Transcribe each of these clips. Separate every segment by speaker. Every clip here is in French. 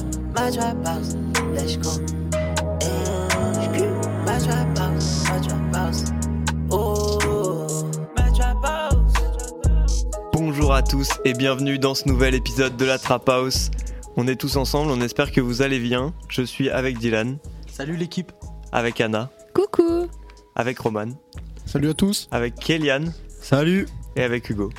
Speaker 1: My let's go. My my. Oh, my.
Speaker 2: Bonjour à tous et bienvenue dans ce nouvel épisode de la Trap House. On est tous ensemble, on espère que vous allez bien. Je suis avec Dylan,
Speaker 3: Salut l'équipe.
Speaker 2: avec Anna,
Speaker 4: Coucou
Speaker 2: avec Roman,
Speaker 5: Salut à tous.
Speaker 2: avec Kélian
Speaker 5: Salut.
Speaker 2: et avec Hugo.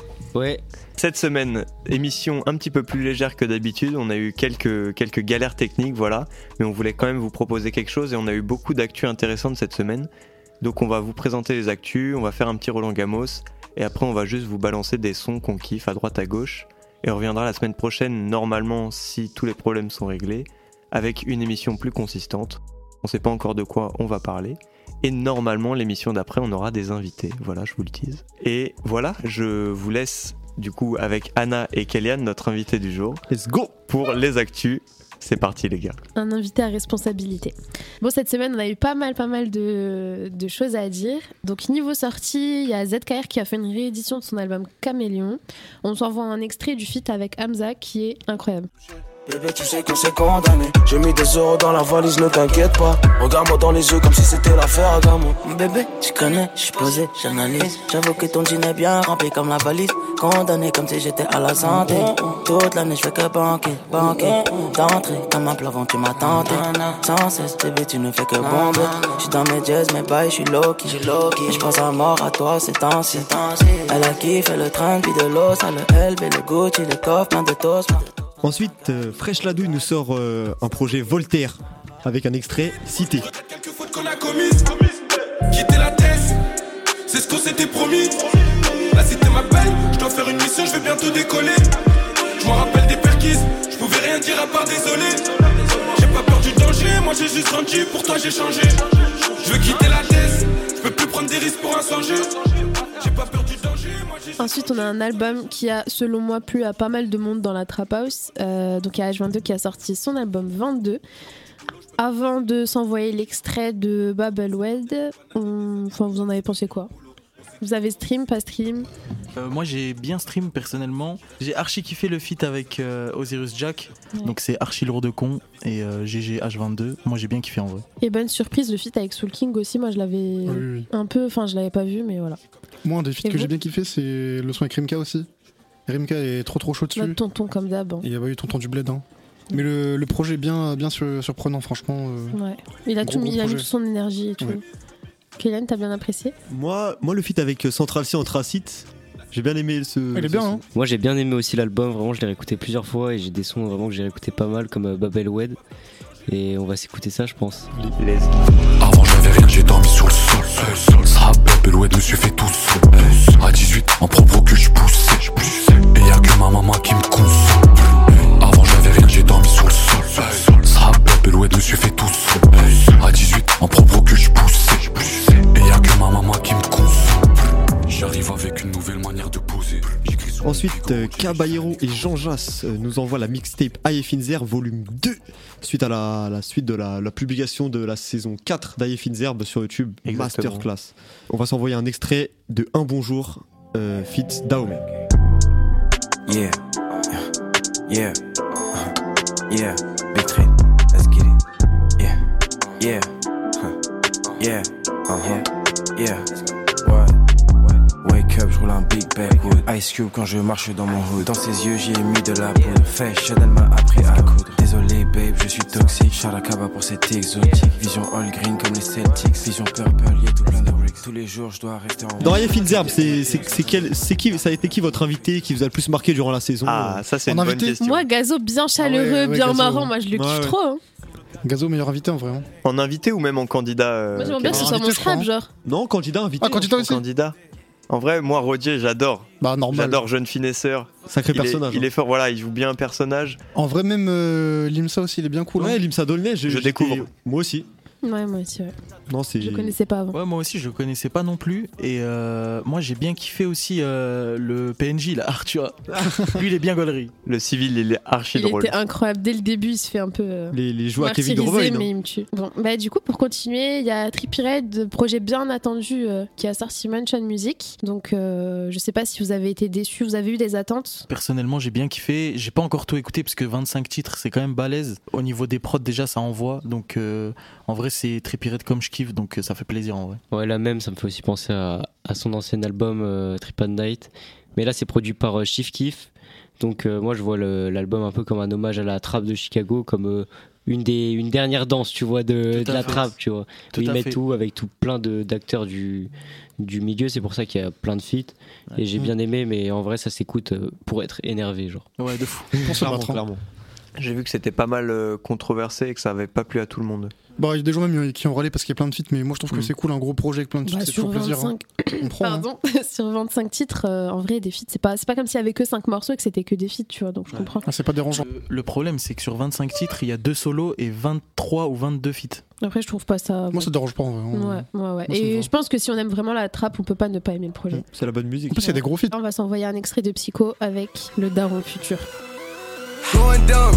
Speaker 2: Cette semaine, émission un petit peu plus légère que d'habitude. On a eu quelques, quelques galères techniques, voilà. Mais on voulait quand même vous proposer quelque chose et on a eu beaucoup d'actus intéressantes cette semaine. Donc on va vous présenter les actus, on va faire un petit Roland Gamos et après on va juste vous balancer des sons qu'on kiffe à droite à gauche. Et on reviendra la semaine prochaine, normalement, si tous les problèmes sont réglés, avec une émission plus consistante. On sait pas encore de quoi on va parler. Et normalement, l'émission d'après, on aura des invités. Voilà, je vous le tease. Et voilà, je vous laisse du coup avec Anna et Kellyanne, notre invité du jour,
Speaker 5: Let's go.
Speaker 2: pour les actus. C'est parti les gars.
Speaker 4: Un invité à responsabilité. Bon, cette semaine, on a eu pas mal, pas mal de, de choses à dire. Donc, niveau sortie, il y a ZKR qui a fait une réédition de son album Caméléon. On s'envoie un extrait du feat avec Hamza qui est incroyable.
Speaker 6: Bébé, tu sais que c'est condamné. J'ai mis des euros dans la valise, ne t'inquiète pas. Regarde-moi dans les yeux comme si c'était l'affaire gamin. Bébé, tu connais, je suis posé, j'analyse. J'avoue que ton jean est bien rempli comme la valise. Condamné comme si j'étais à la santé. Toute l'année, je fais que banquer, banquer. D'entrée, comme un plafond, tu m'as tenté. Sans cesse, bébé, tu ne fais que bomber. Je suis dans mes jazz, mes bails, je suis low-key. Je pense à mort à toi, c'est temps-ci. Elle a kiffé le train, puis de l'eau, ça le LB, le Gucci, le coffre, plein de toast.
Speaker 5: Ensuite, euh, Fresh Ladouille nous sort euh, un projet Voltaire avec un extrait cité.
Speaker 7: Quitter la thèse, c'est ce qu'on s'était promis. La cité m'appelle, je dois faire une mission, je vais bientôt décoller. Je me rappelle des perquises, je pouvais rien dire à part désolé. J'ai pas peur du danger, moi j'ai juste grandi, pour toi j'ai changé. Je veux quitter la thèse, je peux plus prendre des risques pour un sans
Speaker 4: Ensuite, on a un album qui a, selon moi, plu à pas mal de monde dans la Trap House. Euh, donc, il y a H22 qui a sorti son album 22. Avant de s'envoyer l'extrait de Babelwed, on... vous en avez pensé quoi? Vous avez stream, pas stream
Speaker 3: Euh, moi j'ai bien stream personnellement. J'ai archi kiffé le feat avec euh, Osiris Jack.
Speaker 4: Ouais.
Speaker 3: Donc c'est archi lourd de con et euh, GG H22. Moi j'ai bien kiffé en vrai.
Speaker 4: Et bonne surprise, le feat avec Soul King aussi, moi je l'avais
Speaker 5: Oui, oui.
Speaker 4: un peu, enfin je l'avais pas vu, mais voilà.
Speaker 5: Moi, un des feats que j'ai bien kiffé, c'est le son avec Rimka aussi. Rimka est trop trop chaud dessus.
Speaker 4: Notre tonton comme d'hab.
Speaker 5: il y a eu Tonton du Bled. hein. Mais le, le projet est bien, bien sur- surprenant, franchement. euh.
Speaker 4: Ouais. Il a,
Speaker 5: Gros,
Speaker 4: tout mis,
Speaker 5: gros
Speaker 4: il a mis toute son énergie et tout.
Speaker 5: Ouais.
Speaker 4: Kélian, t'as bien apprécié
Speaker 8: Moi, moi, le feat avec euh, Central C Anthracite, j'ai bien aimé ce.
Speaker 5: Il est
Speaker 8: ce
Speaker 5: bien,
Speaker 8: son.
Speaker 5: hein.
Speaker 9: Moi j'ai bien aimé aussi l'album, vraiment je l'ai réécouté plusieurs fois et j'ai des sons vraiment que j'ai réécouté pas mal comme euh, Babel Wed. Et on va s'écouter ça je pense.
Speaker 2: Les...
Speaker 7: Avant j'avais rien, j'ai dormi sur le sol. sol. Ça rappelle, ouais, je me suis fait tout seul. À 18, en propre que je poussais. Et y'a que ma maman qui me console. Avant j'avais rien, j'ai dormi sur le sol. sol. Ça rappelle, ouais, je me suis fait tout seul. À 18, en propre que je poussais.
Speaker 8: Ensuite, euh, Caballero et Jean Jass euh, nous envoient la mixtape Ayefinzer volume 2 suite à la, la suite de la, la publication de la saison 4 d'Ayefinzer sur YouTube
Speaker 2: Exactement.
Speaker 8: Masterclass. On va s'envoyer un extrait de Un bonjour euh, fit Dahomey.
Speaker 6: Yeah, yeah, yeah, big let's get it. Yeah, yeah, yeah, uh-huh, yeah. What? Wake up, je roule un big bag wood. Ice Cube quand je marche dans mon hood. Dans ses yeux, j'y ai mis de la poudre. Fashion, elle m'a appris à coudre. Désolé, babe, je suis toxique. Charlacaba pour cet exotique. Vision all green comme les Celtics. Vision purple, yeah, tout plein de bricks. Tous les jours, je dois rester en.
Speaker 8: Dans Ayefinzer, c'est qui, ça a été qui votre invité qui vous a le plus marqué durant la saison?
Speaker 2: Ah, ça c'est une bonne
Speaker 5: invité?
Speaker 2: question.
Speaker 4: Moi, Gazo, bien chaleureux,
Speaker 5: ouais, ouais,
Speaker 4: bien
Speaker 5: Gazo.
Speaker 4: marrant, moi je le kiffe
Speaker 8: ouais.
Speaker 4: trop. hein.
Speaker 5: Gazo, meilleur invité en vrai. hein.
Speaker 2: En invité ou même en candidat euh,
Speaker 4: Moi j'aimerais bien que ce soit mon scrap, genre.
Speaker 8: Non, candidat invité.
Speaker 5: Ah, candidat aussi?
Speaker 2: candidat. En vrai, moi, Rodier, j'adore.
Speaker 5: Bah, normal.
Speaker 2: J'adore Jeune Finesseur.
Speaker 8: Sacré
Speaker 2: Il est,
Speaker 8: personnage.
Speaker 2: il
Speaker 8: hein.
Speaker 2: est fort, voilà, il joue bien un personnage.
Speaker 5: En vrai, même euh, Limsa aussi, il est bien cool. hein.
Speaker 8: Ouais, Limsa Dolnay, je,
Speaker 2: Je découvre.
Speaker 8: Moi aussi.
Speaker 4: Ouais, moi aussi, ouais.
Speaker 8: Non, c'est.
Speaker 4: Je connaissais pas avant.
Speaker 3: Ouais, moi aussi, je le connaissais pas non plus. Et euh, moi, j'ai bien kiffé aussi euh, le PNJ, là, Arthur. Lui, il est bien gaulerie.
Speaker 2: Le civil, il est archi
Speaker 4: Il
Speaker 2: drôle.
Speaker 4: était incroyable. Dès le début, il se fait un peu. euh,
Speaker 8: Les, les joueurs à Kevin Drovoy,
Speaker 4: mais il me tue. Bon, bah du coup, pour continuer, il y a Trippie Red, projet bien attendu euh, qui a sorti Mansion Music. Donc, euh, je sais pas si vous avez été déçus, vous avez eu des attentes?
Speaker 3: Personnellement, j'ai bien kiffé. J'ai pas encore tout écouté parce que 25 titres, c'est quand même balèze. Au niveau des prods, déjà, ça envoie. Donc, euh, en vrai, c'est très pirate comme je kiffe. Donc, euh, ça fait plaisir en vrai.
Speaker 9: Ouais, là même, ça me fait aussi penser à, à son ancien album euh, Trip and Night. Mais là, c'est produit par euh, Chief Keef. Donc, euh, moi, je vois l'album un peu comme un hommage à la trappe de Chicago, comme euh, une, des, une dernière danse, tu vois, de, la trappe, tu vois.
Speaker 3: Tout
Speaker 9: où ils
Speaker 3: à
Speaker 9: mettent
Speaker 3: fait.
Speaker 9: tout avec tout plein de- d'acteurs du, du milieu. C'est pour ça qu'il y a plein de feats. Et j'ai bien aimé, mais en vrai, ça s'écoute pour être énervé, genre.
Speaker 3: Ouais, de fou.
Speaker 8: Clairement.
Speaker 2: J'ai vu que c'était pas mal controversé et que ça avait pas plu à tout le monde.
Speaker 5: Bah, il y a des gens même qui ont râlé parce qu'il y a plein de feats, mais moi je trouve que
Speaker 3: Mm.
Speaker 5: c'est cool, un gros projet avec plein de feats,
Speaker 4: Bah,
Speaker 5: c'est
Speaker 4: sur
Speaker 5: toujours plaisir. hein.
Speaker 4: 25,
Speaker 5: On prend. hein.
Speaker 4: pardon, sur 25 titres, euh, en vrai, des feats, c'est pas, c'est pas comme s'il y avait que 5 morceaux et que c'était que des feats, tu vois, donc je comprends.
Speaker 5: Ah, c'est pas dérangeant.
Speaker 3: Le, le problème, c'est que sur 25 titres, il y a deux solos et 23 ou 22 feats.
Speaker 4: Après, je trouve pas ça.
Speaker 5: Moi ça dérange pas en vrai.
Speaker 4: Ouais,
Speaker 5: On-
Speaker 4: ouais, ouais.
Speaker 5: Moi, me
Speaker 4: Et je pense que si on aime vraiment la trappe, on peut pas ne pas aimer le projet.
Speaker 8: C'est la bonne musique.
Speaker 5: En plus, il y a des gros feats.
Speaker 4: On va s'envoyer un extrait de Psycho avec le Daron Futur.
Speaker 10: Going dumb,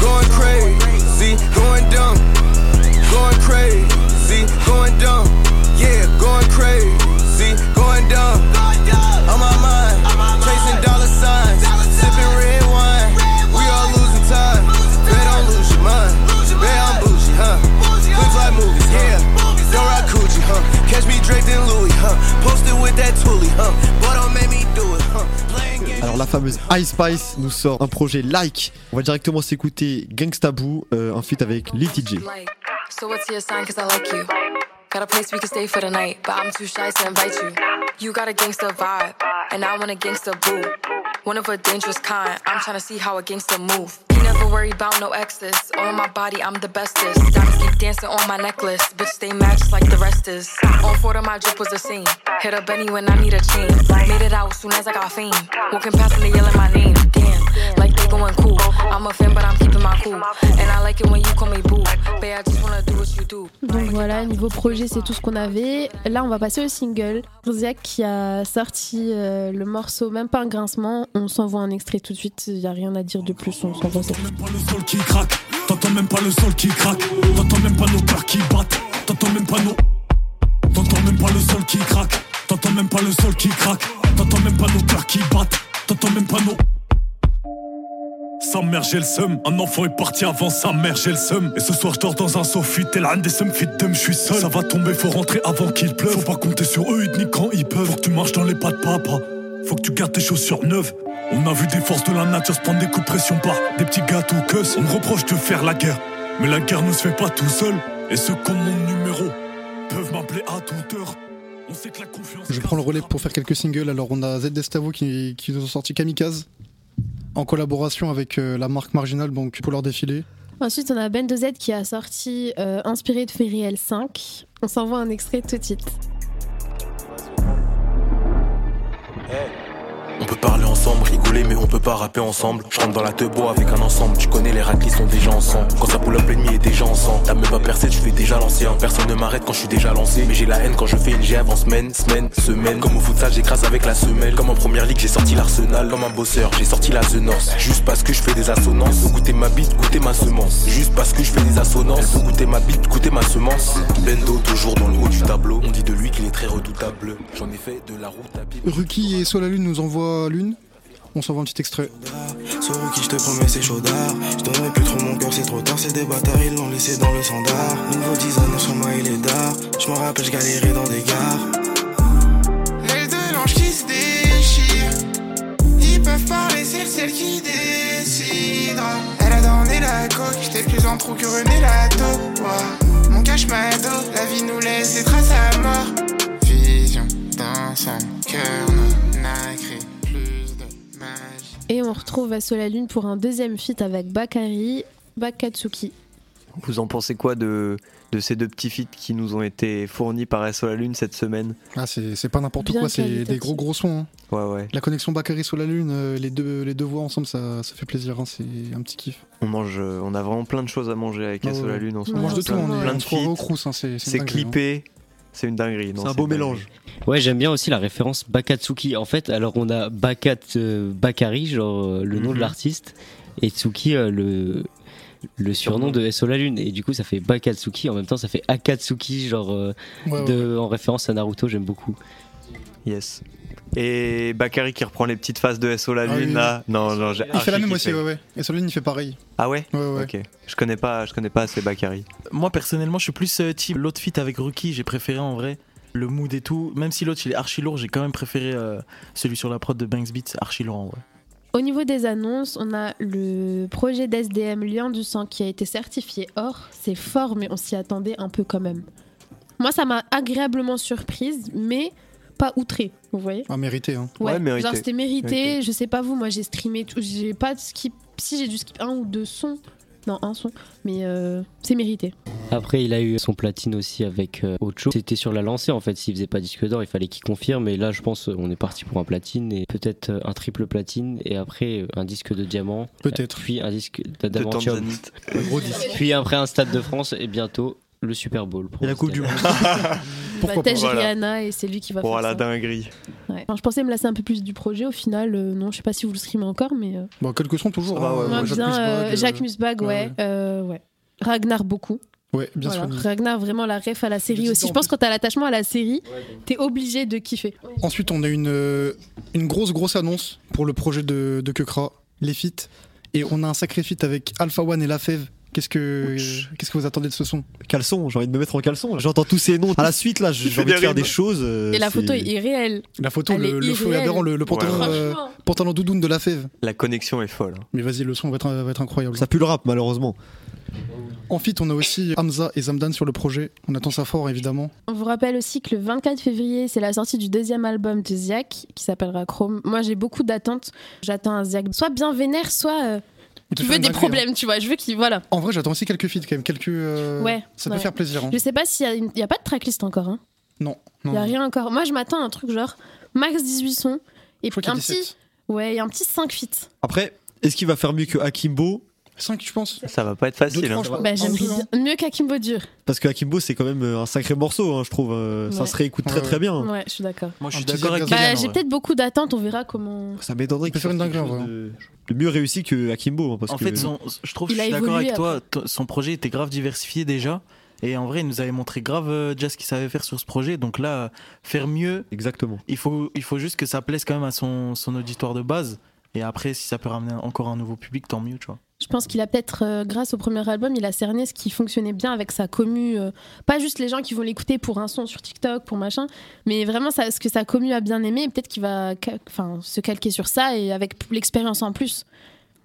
Speaker 10: going crazy, going dumb, going crazy, going dumb, yeah, going crazy, going dumb. On my mind, chasing dollar signs, sipping red wine. We all losing time, bet don't lose your mind. Bet I'm bougie, huh? Looks like movies, yeah. Don't rock coochie, huh? Catch me draped in Louis, huh? Posted with that Tully, huh? Boy, don't make me do it, huh?
Speaker 8: Alors la fameuse Ice Spice nous sort un projet like. On va directement s'écouter Gangsta Boo, euh, un feat avec Lil TJ.
Speaker 11: So what's your sign? Cause I like you. Got a place we can stay for the night, but I'm too shy to invite you. You got a gangster vibe, and I want a gangster boo. One of a dangerous kind. I'm trying to see how a gangster move. You never worry about no exes. On my body, I'm the bestest. Diamonds keep dancing on my necklace. Bitch, stay just like the rest is. On four of my drip was a scene. Hit a Benny when I need a chain. Made it out soon as I got fame. Walking past and they yelling my name. Damn, like they going cool. I'm a fan, but I'm
Speaker 4: Donc voilà, niveau projet, c'est tout ce qu'on avait. Là, on va passer au single. Rosiak qui a sorti euh, le morceau, même pas un grincement. On s'envoie un extrait tout de suite. Il n'y a rien à dire de plus. On s'envoie ça.
Speaker 7: t'entends même pas le sol qui craque, t'entends même pas nos cœurs qui battent, t'entends même pas nos. T'entends même pas le sol qui craque, t'entends même pas le sol qui craque, t'entends même pas nos cœurs qui battent, t'entends même pas nos. Sa mère j'ai le seum, un enfant est parti avant sa mère j'ai le seum. Et ce soir je dors dans un sofa, tel un des seum fit je suis seul. Ça va tomber, faut rentrer avant qu'il pleuve. Faut pas compter sur eux, ni quand ils peuvent. Faut que tu marches dans les pas de papa. Faut que tu gardes tes chaussures neuves. On a vu des forces de la nature se prendre des coups de pression par des petits gâteaux que On me reproche de faire la guerre. Mais la guerre ne se fait pas tout seul. Et ceux qui ont mon numéro Peuvent m'appeler à toute heure. On sait que la confiance
Speaker 5: Je prends le relais pour faire quelques singles. Alors, on a Z Destavo qui, qui nous ont sorti Kamikaze en collaboration avec euh, la marque Marginal donc pour leur défilé.
Speaker 4: Ensuite, on a Ben 2 Z qui a sorti euh, Inspiré de Feriel 5. On s'envoie un extrait tout de suite.
Speaker 10: On peut parler ensemble, rigoler, mais on peut pas rapper ensemble. Je rentre dans la teub avec un ensemble. Tu connais les raclis sont déjà ensemble. Quand ça pull up, l'ennemi est déjà ensemble. T'as même pas percé, je fais déjà l'ancien. Personne ne m'arrête quand je suis déjà lancé. Mais j'ai la haine quand je fais une G avant semaine, semaine, semaine. Comme au futsal, j'écrase avec la semelle. Comme en première ligue, j'ai sorti l'arsenal. Comme un bosseur, j'ai sorti la North. Juste parce que je fais des assonances. Faut goûter ma bite, goûter ma semence. Juste parce que je fais des assonances. Faut goûter ma bite, goûter ma semence. Bendo, toujours dans le haut du tableau. On dit de lui qu'il est très redoutable. J'en ai fait de la route à pied.
Speaker 5: Ruki et Solalune nous envoient l'une. On s'envoie un petit extrait.
Speaker 12: Sur qui je te promets c'est chaudard Je donnerai plus trop mon cœur c'est trop tard C'est des bâtards ils l'ont laissé dans le standard Nouveau designer sur moi il est d'art Je me rappelle je galérais dans des gares
Speaker 13: Les deux langes qui se déchirent. Ils peuvent parler, c'est celle qui décidera. Elle a donné la coque, j'étais plus en trou que René Lato. Ouais. Mon cache mado, la vie nous laisse des traces à mort. Vision dans son cœur,
Speaker 4: Et on retrouve à la Lune pour un deuxième feat avec Bakari, Bakatsuki.
Speaker 2: Vous en pensez quoi de, de ces deux petits feats qui nous ont été fournis par SO La Lune cette semaine?
Speaker 5: Ah, c'est c'est pas n'importe quoi, c'est des gros gros sons. hein.
Speaker 2: Ouais, ouais.
Speaker 5: La connexion Bakary sur la lune, euh, les deux, les deux voix ensemble, ça, ça fait plaisir, hein, c'est un petit kiff.
Speaker 2: On mange, euh, on a vraiment plein de choses à manger avec SO
Speaker 5: ouais.
Speaker 2: La Lune en ce
Speaker 5: On
Speaker 2: moment.
Speaker 5: mange de tout, on est
Speaker 2: plein
Speaker 5: on
Speaker 2: de.
Speaker 5: Crous, hein, c'est hein.
Speaker 2: clippé, c'est une dinguerie. non,
Speaker 8: C'est un beau mélange.
Speaker 9: Ouais, j'aime bien aussi la référence Bakatsuki. En fait, alors on a Bakat euh, Bakari, genre euh, le nom
Speaker 2: Mhm.
Speaker 9: de l'artiste, et Tsuki, euh, le, le surnom de SO La Lune. Et du coup, ça fait Bakatsuki. En même temps, ça fait Akatsuki, genre euh,
Speaker 5: Ouais, ouais.
Speaker 9: de, en référence à Naruto. J'aime beaucoup.
Speaker 2: Yes. Et Bakary qui reprend les petites phases de SO La
Speaker 5: Ah
Speaker 2: Lune
Speaker 5: oui.
Speaker 2: là. Non, non, j'ai
Speaker 5: Il fait la même aussi, ouais, ouais. Et sur la lune, il fait pareil.
Speaker 2: Ah ouais
Speaker 5: Ouais, ouais.
Speaker 2: Ok. Je connais pas, je connais pas assez Bakary.
Speaker 3: Moi personnellement, je suis plus euh, team l'autre feat avec Rookie, j'ai préféré en vrai le mood et tout. Même si l'autre il est archi lourd, j'ai quand même préféré euh, celui sur la prod de Banks Beats, archi lourd en vrai.
Speaker 4: Au niveau des annonces, on a le projet d'SDM Lien du sang qui a été certifié or. C'est fort, mais on s'y attendait un peu quand même. Moi, ça m'a agréablement surprise, mais pas outré, vous voyez
Speaker 5: Ah, mérité, hein.
Speaker 4: Ouais,
Speaker 2: Ouais, mérité.
Speaker 4: genre c'était mérité.
Speaker 2: Mérité.
Speaker 4: Je sais pas vous, moi j'ai streamé tout. J'ai pas de skip. Si j'ai dû skip un ou deux sons. Non, un son. Mais euh, c'est mérité.
Speaker 9: Après, il a eu son platine aussi avec euh, Ocho. C'était sur la lancée en fait. S'il faisait pas disque d'or, il fallait qu'il confirme. Et là, je pense, on est parti pour un platine et peut-être euh, un triple platine. Et après, euh, un disque de diamant.
Speaker 5: Peut-être.
Speaker 9: Puis un disque
Speaker 2: De
Speaker 9: d'adamantium.
Speaker 8: Un gros disque.
Speaker 9: Puis après, un stade de France et bientôt le Super Bowl. pour
Speaker 3: Et la Coupe du. Monde.
Speaker 5: Pourquoi
Speaker 2: pas. Voilà.
Speaker 4: Rihanna et c'est lui qui va
Speaker 2: Oh
Speaker 4: faire
Speaker 2: la
Speaker 4: ça.
Speaker 2: dinguerie.
Speaker 4: Ouais. Enfin, je pensais me lasser un peu plus du projet. Au final, euh, non, je sais pas si vous le streamez encore, mais. euh,
Speaker 5: Bon, quelques sons toujours.
Speaker 8: Ça va,
Speaker 5: hein.
Speaker 8: ouais,
Speaker 4: moi,
Speaker 8: ouais,
Speaker 5: Jacques
Speaker 4: bien,
Speaker 5: Musbag,
Speaker 4: euh, Jacques Musbag, ouais.
Speaker 5: ouais.
Speaker 4: euh, ouais. Ragnar, beaucoup.
Speaker 5: Ouais, bien
Speaker 4: Voilà.
Speaker 5: soigné.
Speaker 4: Ragnar, vraiment la ref à la série aussi. Je pense que quand t'as l'attachement à la série, t'es obligé de kiffer.
Speaker 5: Ensuite, on a une, une grosse, grosse annonce pour le projet de, de Kekra, les feats. Et on a un sacré feat avec Alpha One et La Fève. Qu'est-ce que, qu'est-ce que vous attendez de ce son?
Speaker 8: Caleçon, j'ai envie de me mettre en caleçon. J'entends tous ces noms. À la suite, là, j'ai envie de
Speaker 2: des
Speaker 8: faire des choses. euh,
Speaker 4: Et la photo est irréelle.
Speaker 5: La photo, le, le feu aberrant, le, le pantalon,
Speaker 2: Ouais.
Speaker 5: euh, pantalon doudoune de La Fève.
Speaker 2: La connexion est folle. hein.
Speaker 5: Mais vas-y, le son va être, va être incroyable.
Speaker 8: Ça pue le rap, malheureusement.
Speaker 5: En feat, on a aussi Hamza et Zamdan sur le projet. On attend ça fort, évidemment.
Speaker 4: On vous rappelle aussi que le 24 février, c'est la sortie du deuxième album de Ziak qui s'appellera Chrome. Moi, j'ai beaucoup d'attentes. J'attends un Ziak soit bien vénère, soit euh, Veut
Speaker 5: une
Speaker 4: des problèmes, tu vois. Je veux qu'il. Voilà.
Speaker 5: En vrai, j'attends aussi quelques feats, quand même. Quelques. euh,
Speaker 4: Ouais,
Speaker 5: Ça peut
Speaker 4: ouais.
Speaker 5: faire plaisir. hein.
Speaker 4: Je sais pas s'il y a, une- il y a pas de tracklist encore. Hein.
Speaker 5: Non.
Speaker 4: Il
Speaker 5: non.
Speaker 4: y a rien encore. Moi, je m'attends à un truc genre max 18 sons et un petit.
Speaker 5: 17.
Speaker 4: Ouais, et un petit 5 feats.
Speaker 8: Après, est-ce qu'il va faire mieux que Akimbo
Speaker 5: 5, je pense.
Speaker 2: Ça va pas être facile. Hein.
Speaker 4: Bah, j'aimerais
Speaker 5: hein.
Speaker 4: Mieux qu'Akimbo Dur.
Speaker 8: Parce que Akimbo, c'est quand même euh, un sacré morceau, hein, je trouve. euh, Ça se réécoute très
Speaker 5: Ouais,
Speaker 8: très bien.
Speaker 4: Ouais, je suis d'accord.
Speaker 3: Moi je suis d'accord avec
Speaker 4: Bah, j'ai peut-être beaucoup d'attentes, on verra comment.
Speaker 8: Ça m'étonnerait qu'il
Speaker 5: faire une dinguerie,
Speaker 8: de, de mieux réussi que Akimbo. hein, parce
Speaker 3: En
Speaker 8: que
Speaker 3: fait, son- je trouve que
Speaker 4: Il
Speaker 3: je
Speaker 4: a
Speaker 3: suis d'accord
Speaker 4: évolué
Speaker 3: avec toi. Son projet était grave diversifié déjà. Et en vrai, il nous avait montré grave euh, déjà ce qu'il savait faire sur ce projet. Donc là, euh, faire mieux,
Speaker 8: Exactement.
Speaker 3: il faut, il faut juste que ça plaise quand même à son, son auditoire de base. Et après, si ça peut ramener encore un nouveau public, tant mieux, tu vois.
Speaker 4: Je pense qu'il a peut-être, euh, grâce au premier album, il a cerné ce qui fonctionnait bien avec sa commu. euh, pas juste les gens qui vont l'écouter pour un son sur TikTok, pour machin, mais vraiment ce que sa commu a bien aimé. Peut-être qu'il va se calquer sur ça et avec l'expérience en plus.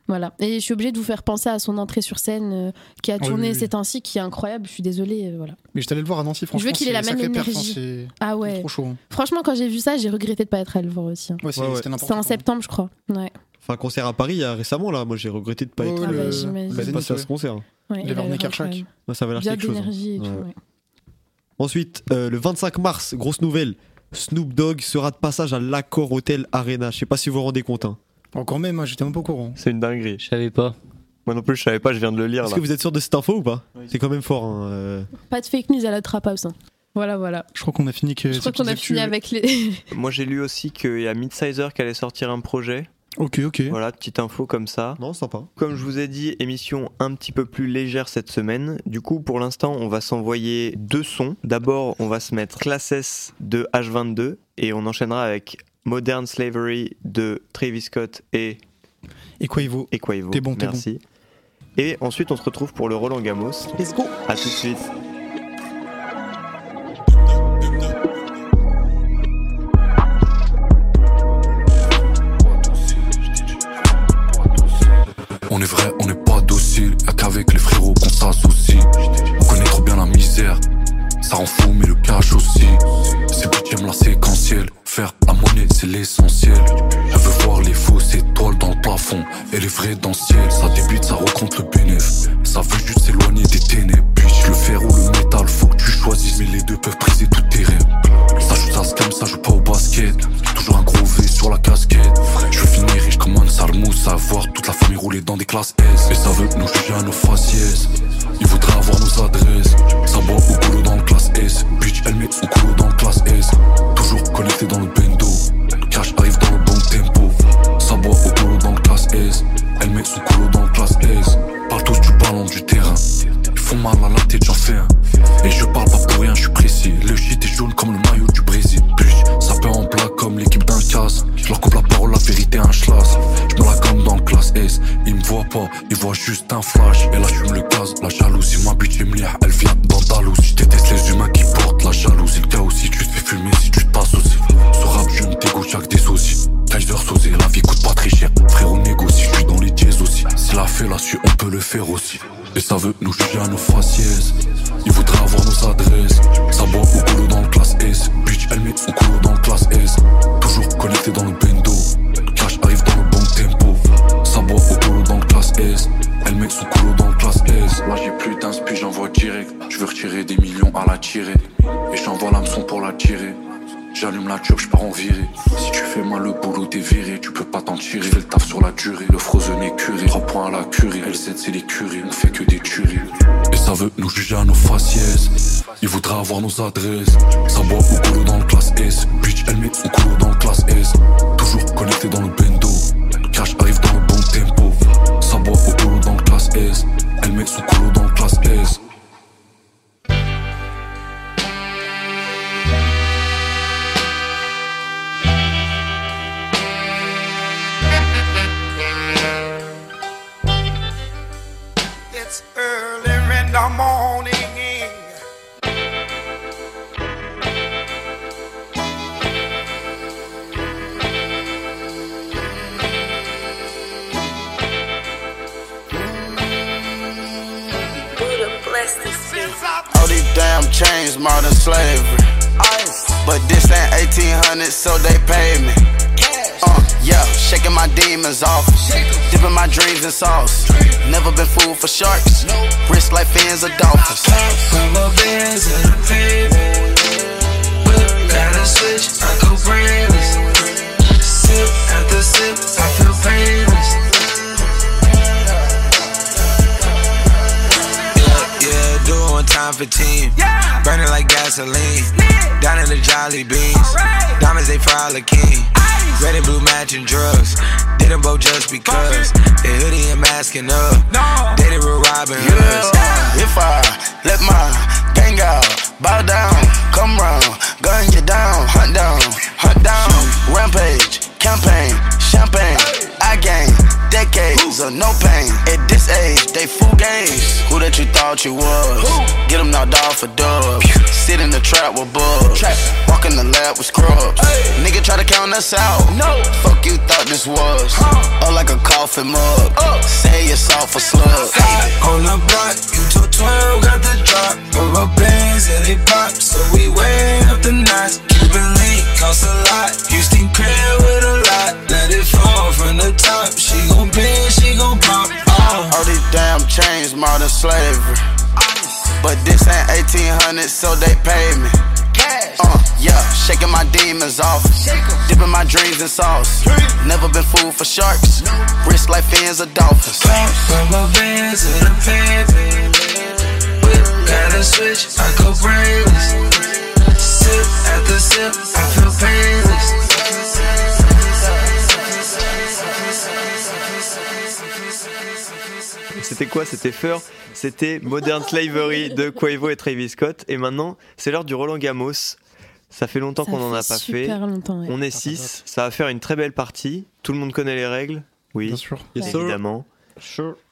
Speaker 4: Voilà. Et je suis obligée de vous faire penser à son entrée sur scène euh, qui a
Speaker 5: Oui,
Speaker 4: tourné
Speaker 5: oui, oui.
Speaker 4: ces temps-ci, qui est incroyable. Je suis désolée. euh, voilà.
Speaker 5: Mais j'étais allé le voir à Nancy, franchement.
Speaker 4: veux qu'il ait la même
Speaker 5: hein,
Speaker 4: énergie.
Speaker 5: c'est
Speaker 4: Ah ouais.
Speaker 5: trop chaud. hein.
Speaker 4: Franchement, quand j'ai vu ça, j'ai regretté de pas être allée le voir aussi. hein.
Speaker 5: Ouais, c'est-
Speaker 8: Ouais, ouais.
Speaker 5: c'était n'importe
Speaker 4: C'était en septembre, je crois. Ouais.
Speaker 8: Enfin, concert à Paris, il y a récemment, là. Moi, j'ai regretté de pas
Speaker 5: Ouais,
Speaker 8: être
Speaker 5: ouais,
Speaker 4: Ah
Speaker 5: le-
Speaker 4: bah,
Speaker 5: le
Speaker 8: pas passer à ce concert.
Speaker 4: Ouais,
Speaker 5: Il
Speaker 4: il
Speaker 5: avait.
Speaker 8: Moi, ça avait l'air
Speaker 4: Bien
Speaker 8: quelque chose. hein.
Speaker 4: d'énergie et tout.
Speaker 8: Ouais.
Speaker 4: ouais.
Speaker 8: Ensuite, euh, le 25 mars, grosse nouvelle. Snoop Dogg sera de passage à l'Accor Hotel Arena. Je sais pas si vous vous rendez compte. hein.
Speaker 5: Encore même, moi, j'étais même pas au courant.
Speaker 2: C'est une dinguerie.
Speaker 9: Je savais pas.
Speaker 2: Moi non plus, je savais pas, je viens de le lire
Speaker 8: Est-ce
Speaker 2: là.
Speaker 8: que vous êtes sûr de cette info ou pas C'est quand même fort. hein, euh.
Speaker 4: Pas de fake news à la trap house. hein. Voilà, voilà.
Speaker 5: Je crois qu'on a fini que
Speaker 4: Je crois qu'on a fini avec les.
Speaker 2: Moi j'ai lu aussi qu'il y a Midsizer qui allait sortir un projet.
Speaker 5: Ok, ok.
Speaker 2: Voilà, petite info comme ça.
Speaker 8: Non, sympa.
Speaker 2: Comme je vous ai dit, émission un petit peu plus légère cette semaine. Du coup, pour l'instant, on va s'envoyer deux sons. D'abord, on va se mettre Classes de H22 et on enchaînera avec Modern Slavery de Travis Scott et
Speaker 5: Et quoi, il vaut
Speaker 2: et Quavo.
Speaker 5: T'es bon, t'es
Speaker 2: Merci. Et ensuite, on se retrouve pour le Roland Gamos.
Speaker 8: Let's go
Speaker 2: À tout de suite.
Speaker 7: On est vrai, on n'est pas docile. Y'a qu'avec les frérots qu'on s'associe. On connaît trop bien la misère. Ça rend fou, mais le cash aussi. C'est plus j'aime la séquentielle. La monnaie, c'est l'essentiel. Elle veut voir les fausses étoiles dans le plafond et les vraies dans le ciel. Ça débute, ça rencontre le bénéf. Ça veut juste s'éloigner des ténèbres. Puis le fer ou le métal, faut que tu choisisses, mais les deux peuvent briser tous tes rêves. Ça joue, ça scam, ça joue pas au basket. Toujours un gros V sur la casquette. Je veux finir riche comme un salmou, savoir toute la famille rouler dans des classes S. Et ça veut nous juger à nos faciès. Il voudrait avoir nos adresses. Ça boit au coulo dans le classe S. Bitch, elle met au coulo dans le classe S. Toujours connecté dans le bendo. Cash arrive dans le bon tempo. Ça boit au coulo dans le classe S. Elle met sous coulo dans le classe S. Parle tous du ballon du terrain. Font mal à la tête, j'en fais un. Et je parle pas pour rien, je suis précis. Le shit est jaune comme le maillot du Brésil. Bitch, ça peut en black comme l'équipe d'un casse. Je leur coupe la parole, la vérité, un schlass. Je me la gomme dans classe S. Ils me voient pas, ils voient juste un flash. Et là, je le gaz, la jalousie. Ma bitch, me elle vient d'Andalousie. Je déteste les humains qui voudraient avoir
Speaker 14: sharks. Wrist like fins of dolphins.
Speaker 15: Put my bands in the pavement. Whip, gotta switch, I go brainless. Sip after sip, I feel painless.
Speaker 16: Yeah, yeah, doing time for team. Burning like gasoline. Down in the Jolly Beans. Diamonds, they fry like king. Red and blue matching drugs. Did them both just because. They hoodie and masking up. Dated with Robin Hoods.
Speaker 14: Yeah, if I let my gang out, bow down, come round, gun you down, hunt down, hunt down, rampage, campaign, champagne, I gain decades of no pain. At this age, they full games. Who that you thought you was? Get them knocked off for dubs. Sit in the trap with bugs. Walk in the lab with scrubs. Nigga try to count us out. No. Fuck you thought this was. Up like a coffin mug. Say it's off for slugs.
Speaker 15: On the block, you took 12, got the drop. Put my bands and they pop, so we way up the notch. Cuban link cost a lot. Houston crib with a lot. Let it fall from the top. She gon' bend, she gon' pop. Oh.
Speaker 14: All these damn chains, modern slavery. But this ain't 1800, so they pay me. Uh, yeah, shaking my demons off. Dipping my dreams in sauce. Never been fooled for sharks. Wrist like fins of dolphins.
Speaker 15: Put my bands in the pavement. Whip, gotta switch, I go brainless. Sip after sip, I feel painless.
Speaker 2: C'était quoi C'était Fur C'était Modern Slavery de Quavo et Travis Scott. Et maintenant, c'est l'heure du Roland Gamos. Ça fait longtemps qu'on en a
Speaker 4: fait
Speaker 2: pas fait.
Speaker 4: super longtemps, ouais.
Speaker 2: On est 6. Ça va faire une très belle partie. Tout le monde connaît les règles Oui.
Speaker 8: Bien sûr.
Speaker 2: Évidemment.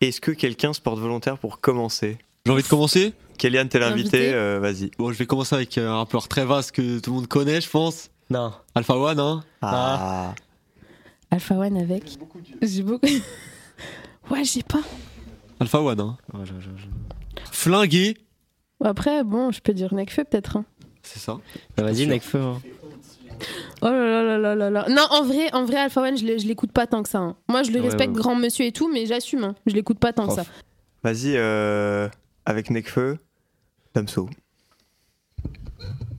Speaker 2: Est-ce que quelqu'un se porte volontaire pour commencer
Speaker 8: J'ai envie de commencer
Speaker 2: Kélian, t'es l'invité,
Speaker 8: Invité.
Speaker 2: euh, vas-y.
Speaker 8: Bon, je vais commencer avec euh, un rappeur très vaste que tout le monde connaît, je pense.
Speaker 9: Non.
Speaker 8: Alpha One, hein
Speaker 2: Ah.
Speaker 4: Alpha One avec. J'ai beaucoup. ouais, j'ai pas.
Speaker 8: Alpha One, hein Flingué,
Speaker 4: Bon, Après, bon, je peux dire Nekfeu peut-être. hein.
Speaker 8: c'est ça.
Speaker 9: Bah, Vas-y, Nekfeu. hein.
Speaker 4: Oh là là là là là là. Non, en vrai, en vrai Alpha One, je l'écoute pas tant que ça. hein. Moi, je le
Speaker 2: Ouais,
Speaker 4: respecte,
Speaker 2: ouais.
Speaker 4: grand monsieur et tout, mais j'assume. hein. Je l'écoute pas tant que ça.
Speaker 2: Vas-y, euh, avec Nekfeu, Damso.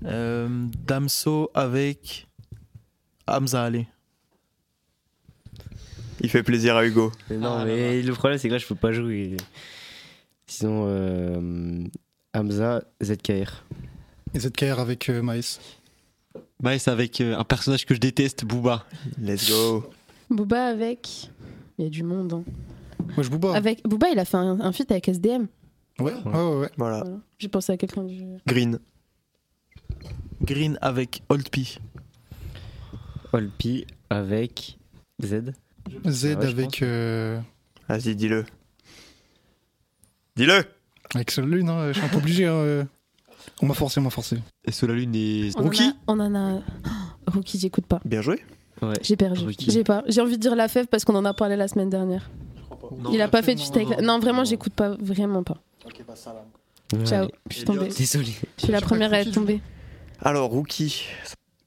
Speaker 3: Euh, Damso avec Hamza Ali.
Speaker 2: Il fait plaisir à Hugo.
Speaker 9: Mais non, mais le problème, c'est que là, je peux pas jouer. Sinon, euh, Hamza, ZKR.
Speaker 5: Et ZKR avec euh, Maes.
Speaker 8: Maes avec euh, un personnage que je déteste, Booba.
Speaker 2: Let's go.
Speaker 4: Booba avec. Il y a du monde. hein.
Speaker 5: Moi, je Booba.
Speaker 4: Avec... Booba, il a fait un, un feat avec SDM.
Speaker 5: Ouais, ouais, ouais. ouais.
Speaker 2: Voilà.
Speaker 4: Voilà. J'ai pensé à quelqu'un du.
Speaker 2: Green.
Speaker 3: Green avec Old P.
Speaker 9: Olpi avec Z.
Speaker 5: Z
Speaker 9: Ah ouais,
Speaker 5: avec. euh,
Speaker 2: Vas-y, dis-le. Dis-le
Speaker 5: Avec Lune, hein, je suis un peu obligé. hein, euh. On m'a forcé, on m'a forcé.
Speaker 8: Et Sola Lune et
Speaker 4: On en a- On en a. Oh, Rookie, j'écoute pas.
Speaker 2: Bien joué.
Speaker 4: J'ai perdu.
Speaker 9: Rookie.
Speaker 4: J'ai pas. J'ai envie de dire la fève parce qu'on en a parlé la semaine dernière. il a pas fait avec. la- Non, vraiment, j'écoute pas. Vraiment pas. Ciao.
Speaker 9: Ouais.
Speaker 4: Je suis tombée.
Speaker 9: Désolé.
Speaker 4: Je suis la première à être tombée.
Speaker 2: Alors, Rookie,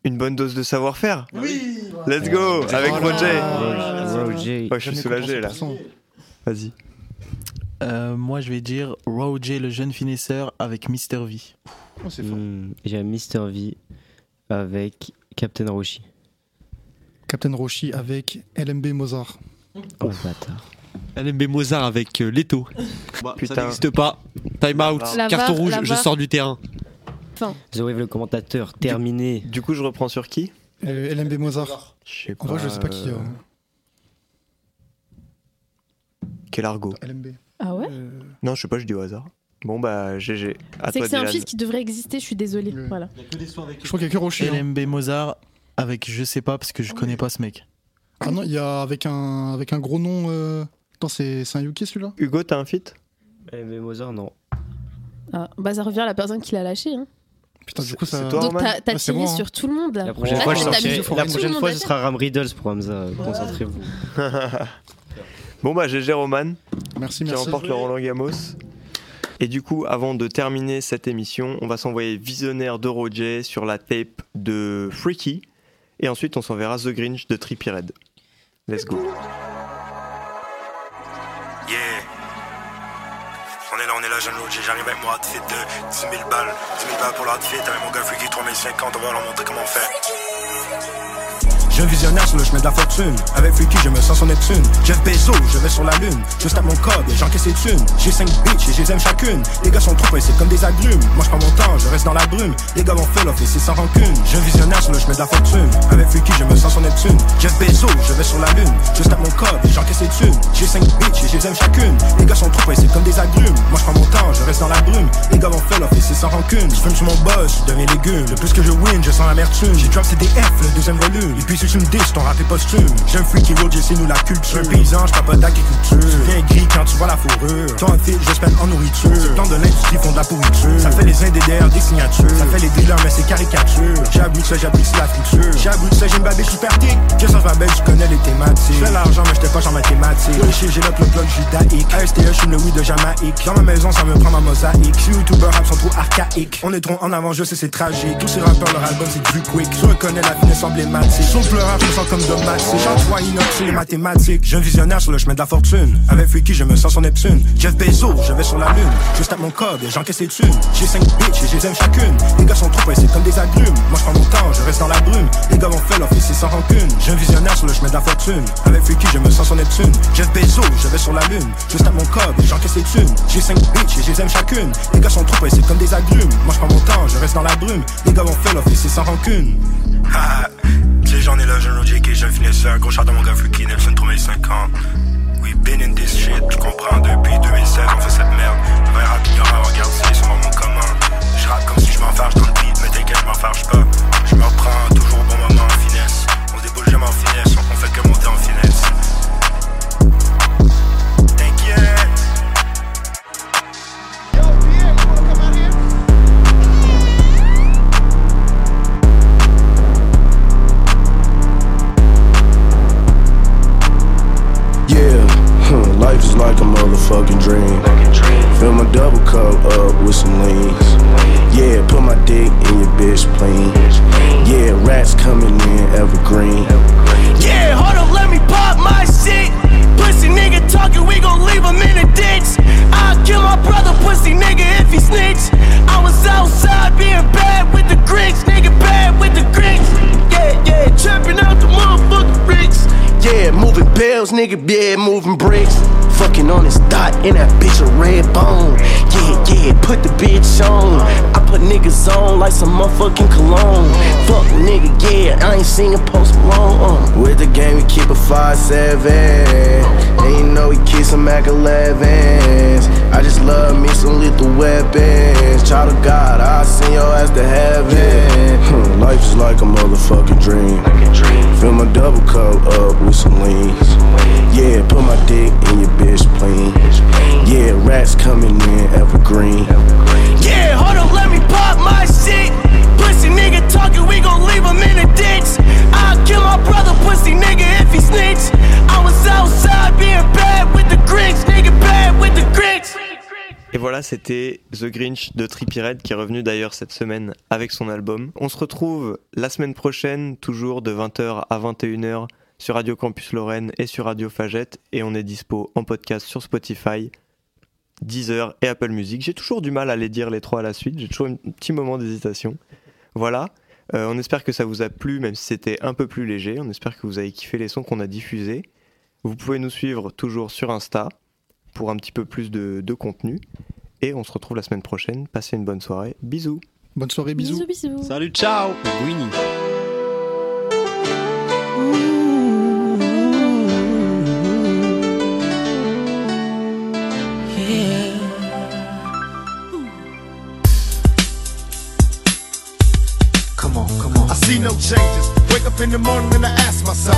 Speaker 2: une bonne dose de savoir-faire Oui Let's go Avec
Speaker 3: Voilà.
Speaker 2: Roger.
Speaker 9: Roger.
Speaker 2: Ouais, je suis soulagé là. Vas-y.
Speaker 3: Euh, moi, je vais dire Roger, le jeune finisseur avec Mister V.
Speaker 5: Oh, c'est fort.
Speaker 9: Hmm, J'ai Mister V avec Captain Roshi.
Speaker 5: Captain Roshi avec LMB Mozart.
Speaker 9: Oh bâtard.
Speaker 8: LMB Mozart avec euh, Leto. Bah,
Speaker 2: Putain.
Speaker 8: Ça n'existe pas. Time out.
Speaker 4: La
Speaker 8: Carton
Speaker 4: VAR,
Speaker 8: rouge, je sors du terrain.
Speaker 4: Enfin,
Speaker 9: The Wave, le commentateur, terminé.
Speaker 2: Du coup, je reprends sur qui?
Speaker 5: Euh, LMB Mozart.
Speaker 2: Je sais
Speaker 5: En vrai, je sais pas qui.
Speaker 2: euh, Quel argot?
Speaker 5: LMB.
Speaker 4: ah ouais?
Speaker 5: Euh,
Speaker 2: Non, je sais pas, je dis au hasard. Bon, bah, GG. À
Speaker 4: C'est
Speaker 2: toi,
Speaker 4: que c'est un fils qui devrait exister, je suis désolée. Voilà.
Speaker 5: Je crois qu'il y a que hein.
Speaker 3: LMB Mozart avec je sais pas parce que je connais pas ce mec.
Speaker 5: Ah non, il y a avec un, avec un gros nom. euh, Attends, c'est un Yuki celui-là?
Speaker 2: Hugo, t'as un feat
Speaker 9: Eh, mais Mozart, non.
Speaker 4: Ah, bah ça revient à la personne qui l'a lâché. Hein.
Speaker 5: Putain, du coup, ça.
Speaker 2: c'est toi,
Speaker 4: Donc
Speaker 2: Roman
Speaker 4: t'as
Speaker 5: c'est
Speaker 4: tiré
Speaker 5: moi, hein.
Speaker 4: sur tout le monde.
Speaker 9: La prochaine fois, je sortirai- la prochaine ce sera Ram Riddles pour Hamza. Concentrez-vous.
Speaker 2: Bon, bah, GG Roman,
Speaker 5: Merci,
Speaker 2: qui
Speaker 5: merci.
Speaker 2: remporte le Roland Gamos. Et du coup, avant de terminer cette émission, on va s'envoyer Visionnaire de Roger sur la tape de Freaky. Et ensuite, on s'enverra The Grinch de Trippie Red. Let's go.
Speaker 12: On est là, jeune Lodge. J'arrive avec mon outfit de 10 000 balles. 10 000 balles pour l'outfit. Avec mon gars Freaky 3050. On va leur montrer comment faire.
Speaker 17: Jeune visionnaire sur le chemin de la fortune. Avec Freaky, je me sens son Neptune. Jeff Bezos, je vais sur la lune. Je tape mon cob et j'encaisse les thunes. J'ai 5 bitches et je les aime chacune. Les gars sont trop pressés comme des agrumes. Moi je prends mon temps, je reste dans la brume. Les gars vont faire off et c'est sans rancune. Jeune visionnaire sur le chemin de la fortune. Avec Freaky, je me sens son Neptune. Jeff Bezos, je vais sur la lune. Je tape mon cob et j'encaisse les thunes. J'ai 5 bitches et je les aime chacune. Les gars sont trop pressés comme des agrumes. Moi je prends mon temps, je reste dans la brume. Les gars vont faire off et c'est sans rancune. Je fume sur mon boss, je deviens légume. Le plus que je win, je sens l'amertume. J'ai drop CDF, le deuxième volume. Et puis si tu me dis, ton rap est posthume. J'aime freaky road, c'est nous la culture. Un paysan, je pas d'agriculture. Tu viens gris quand tu vois la fourrure. Ton fit, je spend en nourriture. Plan de l'industrie font de la pourriture. Ça fait les indés des signatures. Ça fait les dealers, mais c'est caricature. Appris ça, ça la. J'ai appris ça, j'ai une babée super dick. Je sens ma belle, je connais les thématiques. Je fais l'argent, mais j'étais pas en mathématiques. Yo, j'ai le plug plug judaïque. ASTE, je suis le oui de Jamaïque. Dans ma maison, ça me prend ma mosaïque. Si youtubeurs rap sont trop archaïques. On est trop en avant, je sais, c'est tragique. Tous ces rappeurs, leur album, c'est du quick. Je reconnais la finesse emblématique. Pleureur, je me sens comme Dom Max. J'en vois inox sur les mathématiques. Jeune visionnaire sur le chemin de la fortune. Avec Freaky, je me sens son Neptune. Jeff Bezos, je vais sur la lune. Je tape mon code et j'encaisse les thunes. J'ai 5 bitches et je les aime chacune. Les gars sont trop pressés comme des agrumes. Moi je prends mon temps, je reste dans la brume. Les gars vont faire l'off et sans rancune. Jeune visionnaire sur le chemin de la fortune. Avec Freaky, je me sens son Neptune. Jeff Bezos, je vais sur la lune. Je tape mon code et j'encaisse les thunes. J'ai 5 bitches et je les aime chacune. Les gars sont trop pressés comme des agrumes. Moi je prends mon temps, je reste dans la brume. Les gars vont faire l'off et sans rancune.
Speaker 12: Ah, tu sais, j'en ai là, jeune Lodge, qui jeune finisseur. Gros chat de mon gars Freaky, Nelson 3050. We been in this shit, tu comprends, depuis 2016, on fait cette merde. Je rap ignorant, regarde, c'est sur mon commun. Je rappe comme si je m'enfarge dans le beat, mais t'inquiète, je m'enfarge pas. Je me reprends
Speaker 18: some
Speaker 19: motherfucking cologne. Fuck nigga, yeah, I ain't seen a post Malone. Uh.
Speaker 18: With the game, we keep a 5-7. And you know we keep some Mac 11s. I just love me some lethal weapons. Child of God, I'll send your ass to heaven. Life is like a motherfucking dream. Fill my double cup up with some leans. Yeah, put my dick in your bitch plane. Yeah, rats coming in evergreen.
Speaker 19: Yeah, hold up, let me pop my shit.
Speaker 2: C'était The Grinch de Trippie Redd qui est revenu d'ailleurs cette semaine avec son album. On se retrouve la semaine prochaine, toujours de 20h à 21h sur Radio Campus Lorraine et sur Radio Fagette. Et on est dispo en podcast sur Spotify, Deezer et Apple Music. J'ai toujours du mal à les dire les trois à la suite, j'ai toujours un petit moment d'hésitation. Voilà, Euh, on espère que ça vous a plu, même si c'était un peu plus léger. On espère que vous avez kiffé les sons qu'on a diffusés. Vous pouvez nous suivre toujours sur Insta pour un petit peu plus de contenu. Et on se retrouve la semaine prochaine. Passez une bonne soirée. Bisous.
Speaker 5: Bonne soirée,
Speaker 4: Bisous, bisous.
Speaker 8: Salut, ciao.
Speaker 2: Winnie.
Speaker 20: Come on, come on. I see no changes. Wake up in the morning and I ask myself,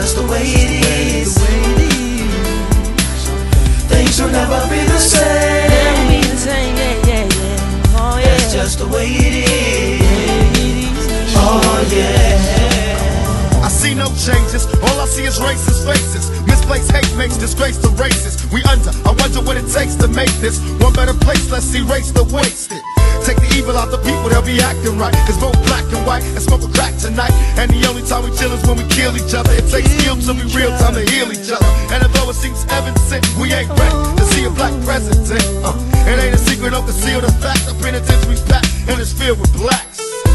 Speaker 19: Just the way it is. Things will never be the same. That's just the way it is. Oh yeah.
Speaker 20: I see no changes. All I see is racist faces. Misplaced hate makes disgrace to races. We under. I wonder what it takes to make this one better place. Let's erase the wasted. Take the evil out the people, they'll be acting right. Cause both black and white and smoke a crack tonight. And the only time we chill is when we kill each other. It takes skill to be real time to heal each other. And although it seems evident, we ain't ready to see a black president. Uh, it ain't a secret, don't conceal the fact. The penitentiary's packed and it's filled with blacks.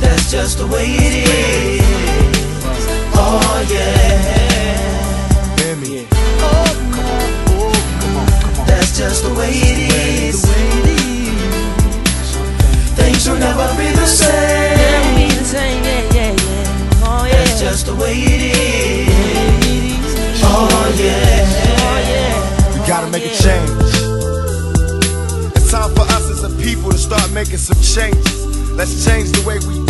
Speaker 19: That's just the way it is. Oh yeah.
Speaker 20: Hear me.
Speaker 19: That's just the way it is. Things will never be the same. That's just the way it is. Oh yeah.
Speaker 20: We gotta make a change. It's time for us as a people to start making some changes. Let's change the way we eat.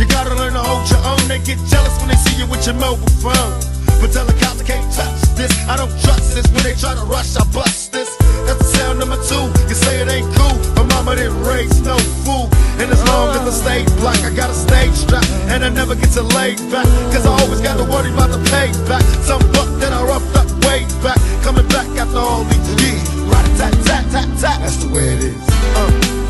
Speaker 20: You gotta learn to hold your own. They get jealous when they see you with your mobile phone. But tell the cops I can't touch this. I don't trust this. When they try to rush, I bust this. That's the sound number two. You say it ain't cool. My mama didn't raise no fool. And as long as I stay black, I got a stage strap. And I never get to lay back. Cause I always got to worry about the payback. Some buck that I roughed up way back. Coming back after all these years. Right tat tat tat tat. That's the way it is. Uh.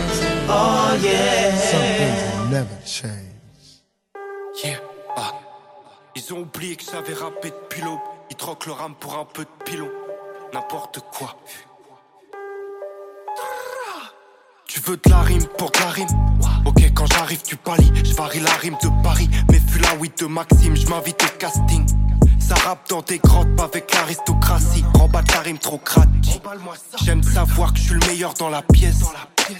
Speaker 19: Oh yeah.
Speaker 20: Something will never change.
Speaker 12: Yeah, ah. Ils ont oublié que j'avais rappé depuis l'aube. Ils troquent leur âme pour un peu de pilon. N'importe quoi. Tu veux de la rime pour de la rime Ok, quand j'arrive, tu palies. Je varie la rime de Paris. Mais fus la oui de Maxime, je m'invite au casting. Ça rappe dans des grottes, pas avec l'aristocratie. Remballe ta rime trop cratty. J'aime savoir que je suis le meilleur dans la pièce.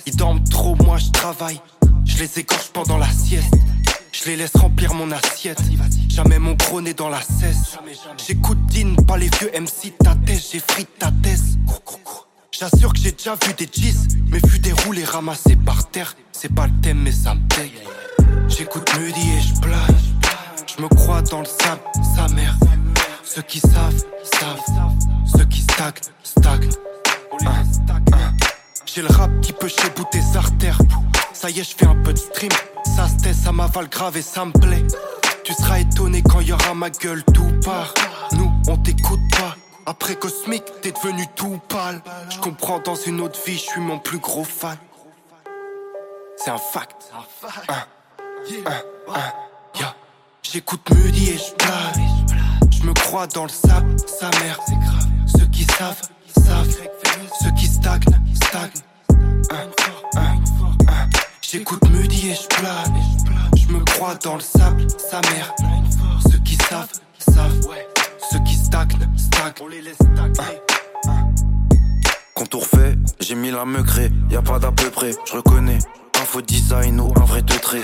Speaker 12: Ils dorment trop, moi je travaille. Je les égorge pendant la sieste. Je les laisse remplir mon assiette. Jamais mon gros nez dans la cesse. J'écoute Dean, pas les vieux MC. Ta thèse, j'ai frite ta thèse. J'assure que j'ai déjà vu des G's, mais vu des ramassés par terre. C'est pas le thème, mais ça me paye. J'écoute Mudi et je plane. Je me crois dans le sable, sa mère. Ceux qui savent, savent. Ceux qui stagnent, stagnent. Hein, hein. J'ai le rap qui peut chez bout tes artères. Ça y est, je fais un peu de stream. Ça se tait, ça m'avale grave et ça me plaît. Tu seras étonné quand y aura ma gueule tout part. Nous, on t'écoute pas. Après Cosmic, t'es devenu tout pâle. Je comprends dans une autre vie, je suis mon plus gros fan. C'est un fact. Hein, hein, hein, yeah. J'écoute Mudi et je. Je me crois dans le sable, sa mère. Ceux qui savent, savent. Ceux qui stagnent, hein. J'écoute Mudi et je plane. Je me crois dans le sable, sa mère. Ceux qui savent, savent. Ceux qui stagnent, stagnent. On les laisse stagner.
Speaker 21: Contour fait, j'ai mis la meugrée, y a pas d'à peu près, je reconnais. Un faux design ou un vrai trait.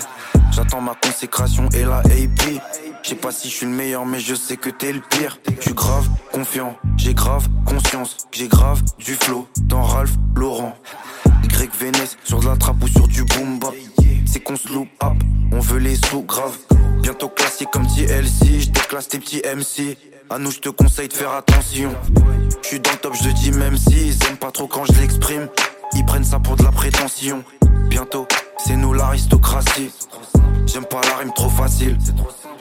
Speaker 21: J'attends ma consécration et la AP. Je sais pas si je suis le meilleur, mais je sais que t'es le pire. Suis grave confiant, j'ai grave conscience j'ai grave du flow dans Ralph Laurent. Y Vénès sur de la trappe ou sur du boom bap. C'est qu'on se loupe up, on veut les sous grave. Bientôt classé comme TLC, je déclasse tes petits MC. À nous, je te conseille de faire attention. Je suis dans le top, je dis même si ils aiment pas trop quand je l'exprime. Ils prennent ça pour de la prétention. Bientôt, c'est nous l'aristocratie. J'aime pas la rime trop facile.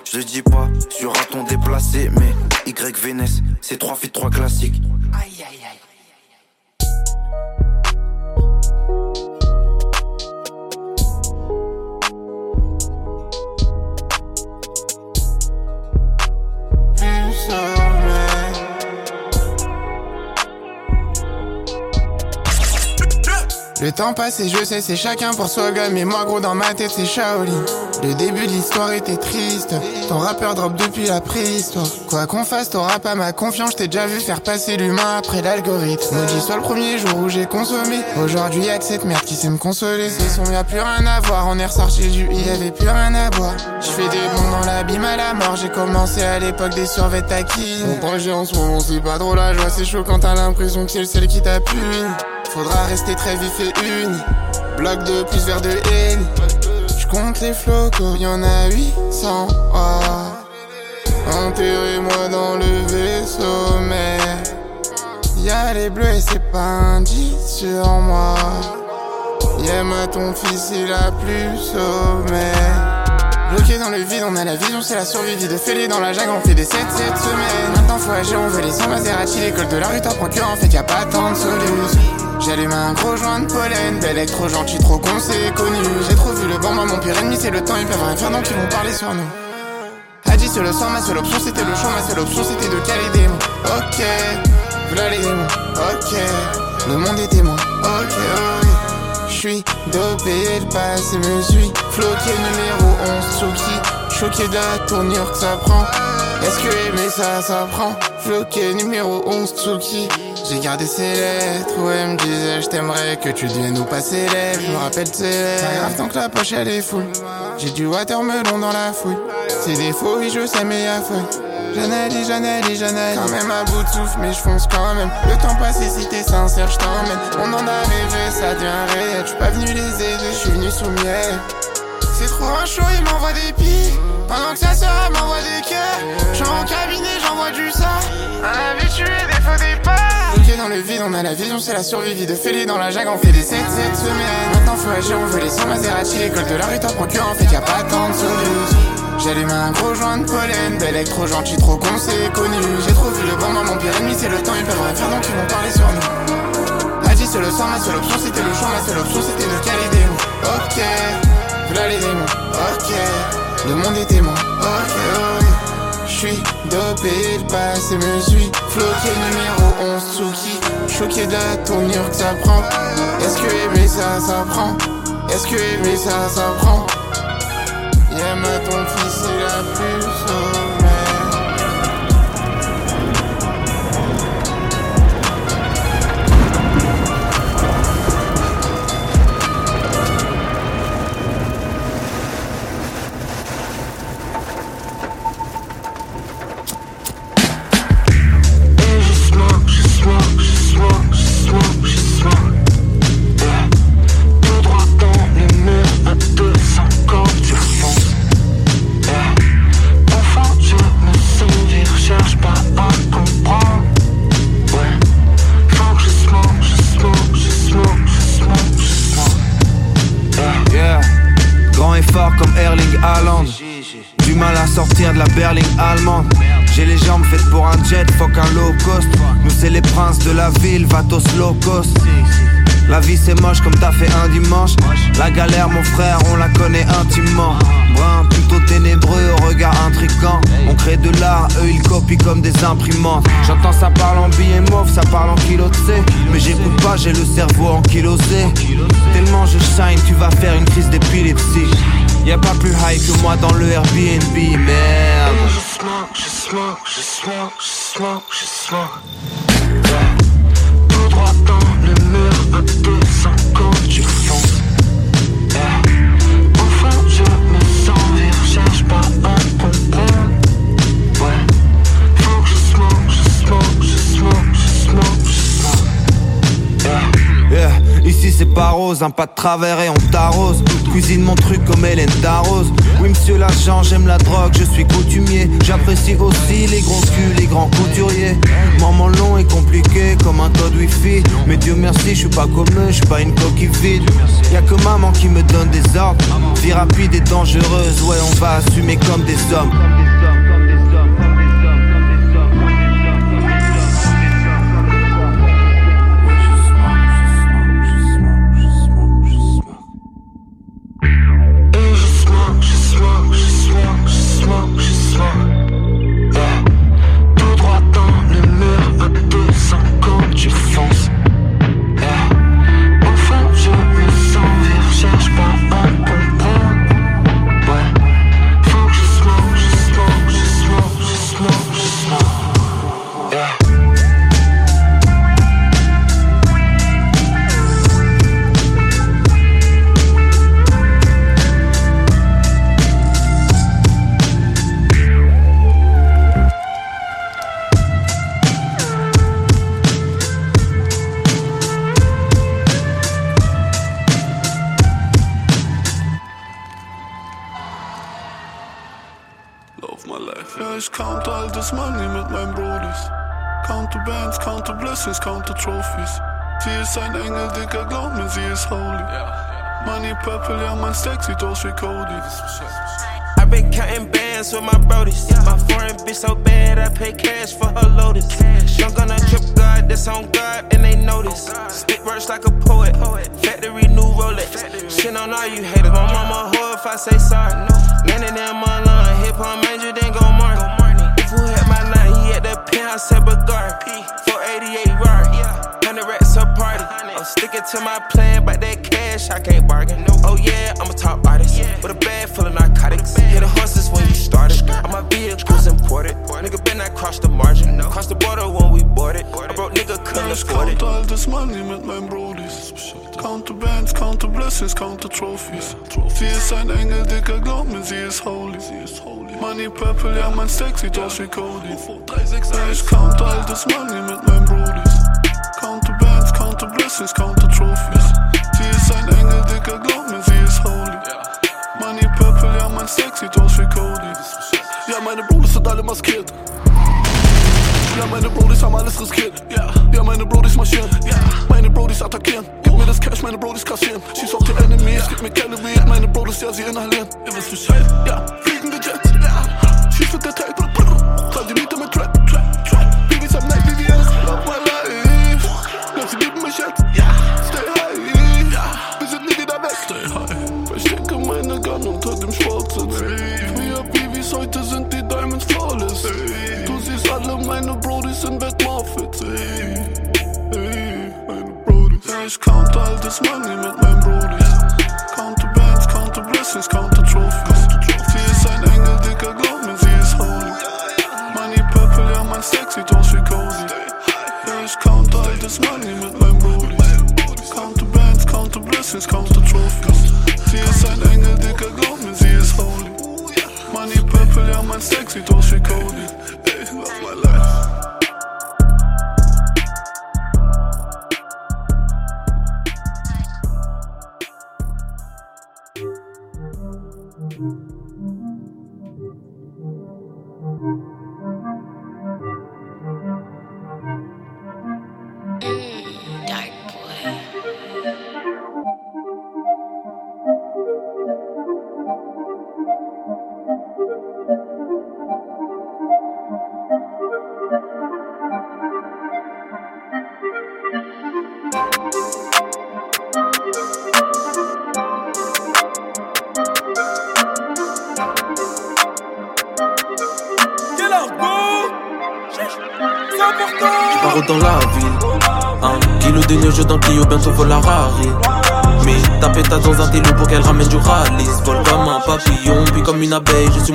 Speaker 21: Je le dis pas sur un ton déplacé, mais Y c'est 3 feats 3 classiques.
Speaker 19: Aïe aïe
Speaker 13: Le temps passe et je sais, c'est chacun pour soi, gars. Mais moi, gros, dans ma tête, c'est Shaolin. Le début de l'histoire était triste. Ton rappeur drop depuis la préhistoire. Quoi qu'on fasse, t'auras pas ma confiance. T'ai déjà vu faire passer l'humain après l'algorithme. Maudit soit le premier jour où j'ai consommé. Aujourd'hui, y'a que cette merde qui sait me consoler. C'est son, y'a plus rien à voir. On est ressorti du y avait plus rien à boire. Je fais des bons dans l'abîme à la mort. J'ai commencé à l'époque des survêts taquines. Mon projet en ce moment, c'est pas trop la joie. C'est chaud quand t'as l'impression que c'est le seul qui t'a. Faudra rester très vif et uni. Bloc de plus vers de haine. Compte les flocos, y'en a 800. Oh. Enterrez-moi dans le vaisseau mère. Y'a les bleus et c'est pas un 10 sur moi. Y'a ma ton fils, il a plus sommaire. Bloqué dans le vide, on a la vision, c'est la survie. Vie de fêlé dans la jungle, on fait des 7 7 semaines. Maintenant faut agir, on veut les 100 Maserati. L'école de la rue t'apprend que en fait y'a pas tant de solutions. J'allume un gros joint de pollen, bel être trop gentil, trop con, c'est connu. J'ai trop vu le banc, moi mon pire ennemi, c'est le temps, ils peuvent rien faire donc ils vont parler sur nous. A dit c'est le sang, ma seule option c'était le champ, ma seule option c'était de caler des mots. Ok, voilà les démons, ok, le monde est témoin, ok, oui. J'suis dopé, le passé me suit. Floqué numéro 11, Tsuki. Choqué de la tournure que ça prend. Est-ce que aimer ça, ça prend? Floqué numéro 11, Tsuki. J'ai gardé ses lettres, où elle me disait je t'aimerais que tu deviennes ou pas célèbre. Je me rappelle de ses lèvres. Pas grave tant que la poche elle est full. J'ai du watermelon dans la fouille. C'est des faux, oui, je sais, mais y'a feuille. J'analyse, j'analyse, j'analyse. Quand même à bout de souffle, mais je fonce quand même. Le temps passé, si t'es sincère, je t'emmène. On en a rêvé, ça devient réel. J'suis pas venu les aider, j'suis venu sous miel. C'est trop un chaud, il m'envoie des pics. Pendant que sa sœur elle m'envoie des cœurs. J'en au cabinet, j'envoie du sang. Un habitué des faux départs. Bloqué dans le vide, on a la vision, c'est la survie. Vie de fêlé dans la jungle, on fait des 7 7 semaines. Maintenant faut agir, on veut les 100 Maserati. L'école de la rue t'en procure, en fait y'a pas tant de solutions. J'allume un gros joint de pollen, bel être trop gentil, trop con, c'est connu. J'ai trop vu le bon, moi mon pire ennemi, c'est le temps, ils peuvent rien faire donc ils vont parler sur nous. A dit c'est le sang, ma seule option c'était le champ, ma seule option c'était de caler le monde est témoin, ok, oui. J'suis dopé, le passé me suit. Floqué numéro 11, Tsuki. Choqué de la tournure que ça prend. Est-ce que aimer ça, ça prend? Est-ce que aimer ça, ça prend? Yeah, ma ton fils, c'est la plus
Speaker 15: je. Yeah. Tout droit dans
Speaker 22: le
Speaker 15: mur à 200 quand tu fonces. Enfin, je me sens vivre, cherche pas à comprendre. Ouais. Faut que je smoke, je smoke, je smoke, je smoke, je smoke. Yeah.
Speaker 22: Yeah. Ici c'est pas rose, un pas de travers et on t'arrose. Cuisine mon truc comme Hélène d'Arrose. Oui monsieur l'agent, j'aime la drogue, je suis coutumier. J'apprécie aussi les gros culs, les grands couturiers. Maman long et compliqué comme un code wifi. Mais Dieu merci, je suis pas comme eux, je suis pas une coquille vide. Y'a que maman qui me donne des ordres. Vie rapide et dangereuse, ouais on va assumer comme des hommes.
Speaker 23: Lauf my life. Ja, ich count all das Money mit meinem Brodies. Count to Bands, count to Blessings, count to Trophies. Sie ist ein Engel, Dicker, glaub mir, sie ist holy. Money Purple, ja, mein Stack sieht aus wie Cody.
Speaker 24: I've been counting bands with my brodies. My foreign bitch so bad, I pay cash for her lotus. Young on a trip God, that's on guard, and they notice. Spit words like a poet. Factory new Rolex. Shit on all you haters. My mama hoe if I say sorry. None of them on Hip hop major, then go morning. If who had my line, he at the penthouse at Bagard. 488 Rari. 100 racks a party. I'm sticking to my plan, but that cash I can't bargain. Oh yeah, I'm a top artist with a bag full of narcotics. Hit the horses when you started. All my vehicles imported. Nigga been I crossed the margin. Crossed the border when we boarded. A broke nigga couldn't afford it.
Speaker 23: count all this Money mit meinen Brodies. Count the bands, count the blessings, count the trophies. Sie ist ein Engel, Dicker, glaub mir, sie ist holy. Money Purple, ja, mein Stack sieht aus wie Cody. Ja, ich count all das Money mit meinen Brodies. Count count the blessings, count the trophies. Sie ist ein Engel, Dicker, glaub mir, sie ist holy. Money Purple, ja, mein Stack sieht aus wie Cody. Ja, meine Brodies sind alle maskiert. Ja, meine Brodies haben alles riskiert. Ja, ja meine Brodies marschieren. Ja, meine Brodies attackieren. Gib mir das Cash, meine Brodies kassieren. Schieß auf die Enemies, gib mir keine Calorie. Meine Brodies, ja, sie inhalieren. Ihr wisst Bescheid. Ja, fliegende Jets. Ja, schieß mit der Tape. Zahl die Miete mit Trap,
Speaker 25: Smuggling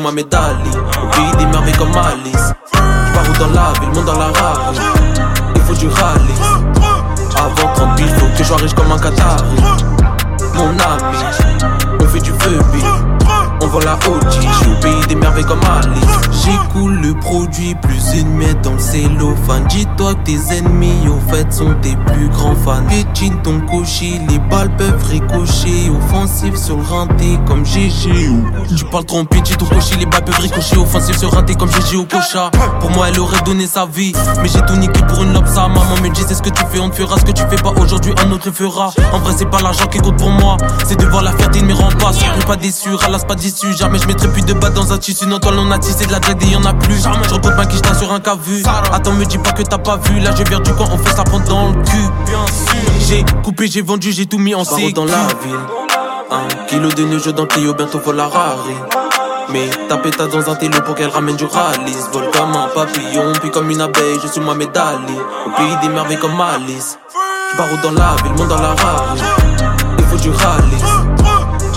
Speaker 25: moi médaille. Au pays des merveilles comme Alice. Paro dans la ville, monte dans la Rari. Il faut du rallye. Avant 30 il faut que je sois riche comme un Qatari. Mon ami, on fait du feu, vend la OG, je au pays des merveilles comme Alice. J'écoule le produit, plus une miette dans le cellophane. Dis-toi que tes ennemis, au fait, sont tes plus grands fans. Pétine ton cocher, les balles peuvent ricocher. Offensif sur le rinté comme GG. Tu parles trop en pétine, ton cocher, les balles peuvent ricocher. Offensif sur rinté comme GG au cocha. Pour moi, elle aurait donné sa vie. Mais j'ai tout niqué pour une lobsa. Maman me c'est ce que tu fais, on te fera ce que tu fais pas aujourd'hui, un autre le fera. En vrai, c'est pas l'argent qui compte pour moi. C'est de voir la fierté de mes remparts. Surtout pas déçu, ralasse pas Jamais je mettrai plus de battes dans un tissu. Non, toi, on a tissé de la drague et y'en a plus. Je repose ma quiche sur un cas vu. Attends, me dis pas que t'as pas vu. Là, je viens du coin, on fait ça prendre dans le cul. Bien sûr. J'ai coupé, j'ai vendu, j'ai tout mis en sécu. dans la ville. Un kilo de neige dans le Clio, bientôt faut la Rari. Mais ta dans un télo pour qu'elle ramène du rallye. Vol comme un papillon, puis comme une abeille, je suis moi médaille. Au pays des merveilles comme Alice. J'pars dans la ville, monte dans la Rari. Il faut du rallye.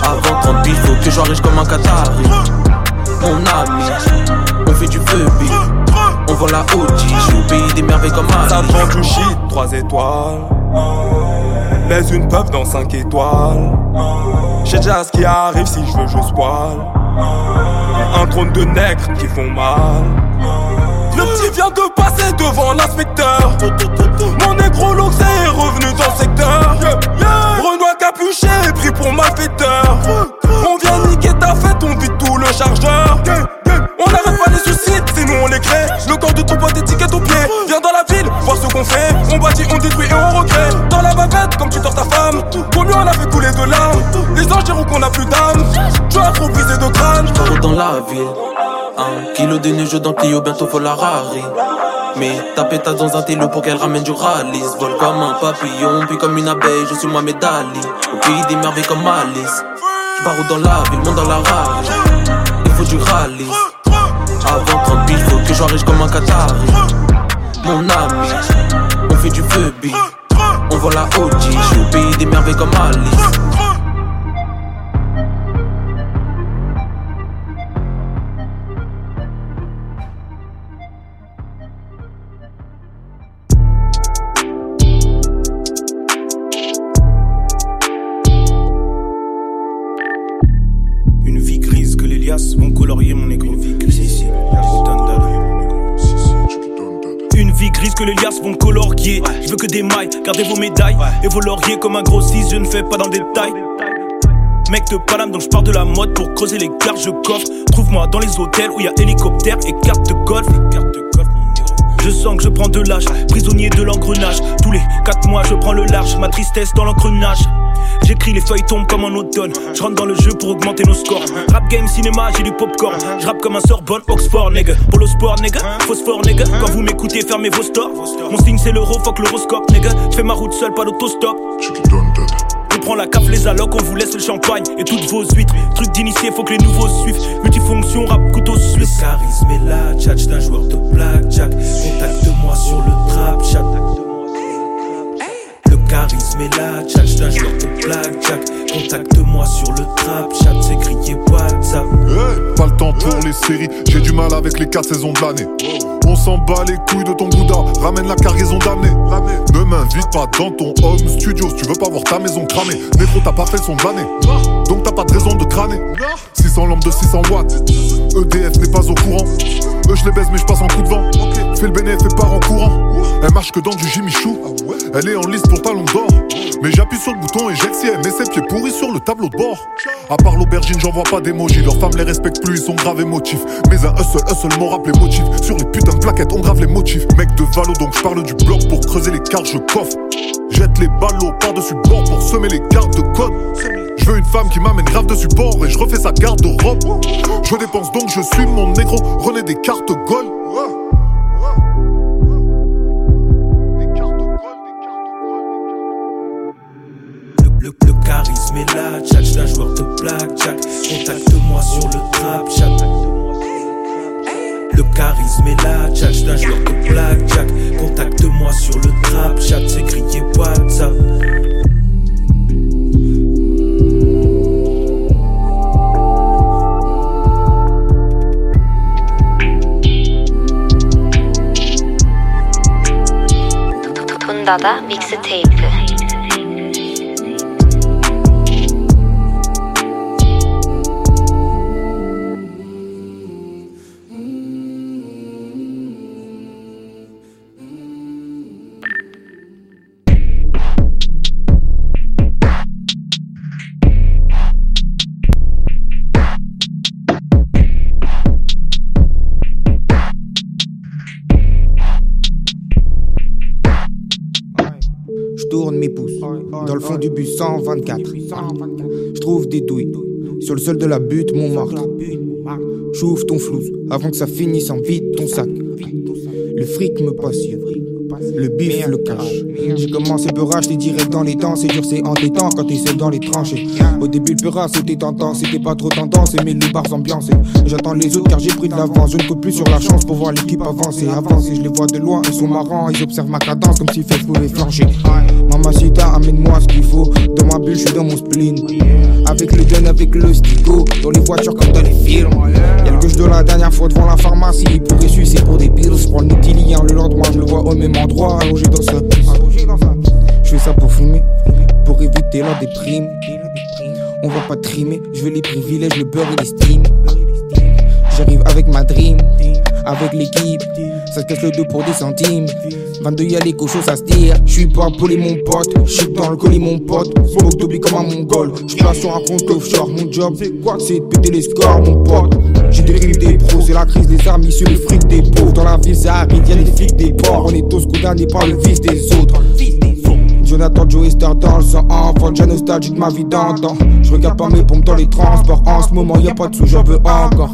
Speaker 25: Avant 30 il faut que je sois riche comme un Qatari. Mon ami, on fait du feu. On vend la OG, je au pays des merveilles comme Alice.
Speaker 26: Ça du shit, 3 étoiles. Baise une puff dans 5 étoiles. J'ai déjà ce qui arrive, si je veux, je spoil. Un trône de nègres qui font mal. Le petit vient de passer devant l'inspecteur. Mon négro Loxé est revenu dans le secteur. Est pris pour malfaiteur. On vient niquer ta fête, on vide tout le chargeur. On n'arrête pas les suicides, nous on les crée. Le corps de ton pote étiquette au pied. Viens dans la ville, voir ce qu'on fait. On bâtit, on détruit et on regrette. Dans la bavette, comme tu tords ta femme. Mieux on a fait couler de larmes. Les anges diront qu'on a plus d'âme. Tu as trop brisé de crâne.
Speaker 25: dans
Speaker 27: la ville. Un kilo de neige dans Clio, bientôt faut la Rari. Mais ta dans un télo pour qu'elle ramène du rallye. Vole comme un papillon, puis comme une abeille, je suis moi Dali. Pays des merveilles comme Alice. J'barre dans la ville, monte dans la rage. Il faut du rallye. Avant 30 il faut que je comme un Qatari. Mon ami, on fait du feu, On voit la OG, je suis au pays des merveilles comme Alice.
Speaker 25: Gardez vos médailles et vos lauriers comme un gros 6, je ne fais pas dans le détail. Mec de Paname, donc je pars de la mode pour creuser les cartes, je coffre. Trouve-moi dans les hôtels où y a hélicoptère et carte de golf. Je sens que je prends de l'âge, prisonnier de l'engrenage. Tous les 4 mois, je prends le large, ma tristesse dans l'engrenage. J'écris les feuilles tombent comme en automne. Je rentre dans le jeu pour augmenter nos scores. Rap game, cinéma, j'ai du popcorn. Je rappe comme un Sorbonne, Oxford, nigga. Polo sport, nigga. Phosphore, nigga. Quand vous m'écoutez, fermez vos stores. Mon signe, c'est l'euro, fuck l'horoscope, nigga. Je fais ma route seul, pas d'autostop. On prend la caf, les allocs, on vous laisse le champagne et toutes vos huîtres. Truc d'initié, faut que les nouveaux suivent. Multifonction, rap, couteau suisse. Le charisme est là, tchatch d'un joueur de blackjack. Contacte-moi sur le trap chat charisme et la tchatch d'un joueur de blackjack. Contacte-moi sur le trap chat, c'est crié WhatsApp.
Speaker 28: Pas le temps pour les séries, j'ai du mal avec les 4 saisons de l'année. On s'en bat les couilles de ton Bouddha, ramène la cargaison d'année. Ne m'invite pas dans ton home studio si tu veux pas voir ta maison cramée. Négro, t'as pas fait son d'année, donc t'as pas de raison de crâner. 600 lampes de 600 watts, EDF n'est pas au courant. Eux, je les baise, mais je passe en coup de vent. Fais le bénéfice et part en courant. Elle marche que dans du Jimmy Chou. Elle est en liste pour talon d'or. Mais j'appuie sur le bouton et si elle met ses pieds pourris sur le tableau de bord. À part l'aubergine, j'en vois pas d'émoji. Leurs femmes les respectent plus, ils sont graves émotifs. Mais un hustle, hustle m'en rappelle les motifs. Sur les putains de plaquettes, on grave les motifs. Mec de Valo, donc je parle du bloc pour creuser les cartes, je coffre. Jette les ballots par-dessus bord pour semer les cartes de code. Je veux une femme qui m'amène grave de support et je refais sa garde robe. Je dépense donc je suis mon négro, René des cartes gold.
Speaker 25: charisme est là, tchatch d'un joueur de blackjack. Contacte-moi sur le trap chat. Le charisme est là, tchatch d'un joueur de blackjack. Contacte-moi sur le trap chat, c'est crié WhatsApp.
Speaker 29: Dada Mixtape
Speaker 30: Dans 124. Je trouve des douilles. Sur le sol de la butte, mon marque. J'ouvre ton flou avant que ça finisse en vide ton sac. Le fric me passionne. Le bif, le cache. J'ai commencé beurrage, t'es direct dans les dents. C'est dur, c'est entêtant quand t'es seul dans les tranchées. Au début, le c'était tentant. C'était pas trop tendance, mais le bars ambiance. J'attends les autres car j'ai pris de l'avance. Je ne compte plus sur la chance pour voir l'équipe avancer. Avancer, je les vois de loin, ils sont marrants. Ils observent ma cadence comme si fait pouvait flancher. Mamacita, amène-moi ce qu'il faut. Dans ma bulle, je suis dans mon spleen. Avec le gun, avec le stico. Dans les voitures comme dans les films. Y'a le gueule de la dernière fois devant la pharmacie. Pour c'est pour des pills. Je prends le le lendemain, je le vois au même endroit. Allongé dans sa Je fais ça pour fumer, pour éviter la déprime. On va pas trimer, je veux les privilèges, le beurre et l'estime. J'arrive avec ma dream, avec l'équipe. Ça se casse le dos pour des centimes. 22 y'a les cochons, ça se tire. J'suis pas poli mon pote, j'suis dans le colis mon pote. Smoke Toby comme un mongol. J'passe sur un compte offshore. Mon job, c'est quoi C'est de péter les scores, mon pote. J'ai des crimes des pros, c'est la crise des amis sur le fric des pauvres. Dans la ville, ça arrive, y'a des flics des porcs. On est le des autres. Jonathan Joey Star dans le sang enfant, j'ai nostalgie de ma vie d'antan. Je regarde pas mes pompes dans les transports, en ce moment y'a pas de sous, j'en veux encore.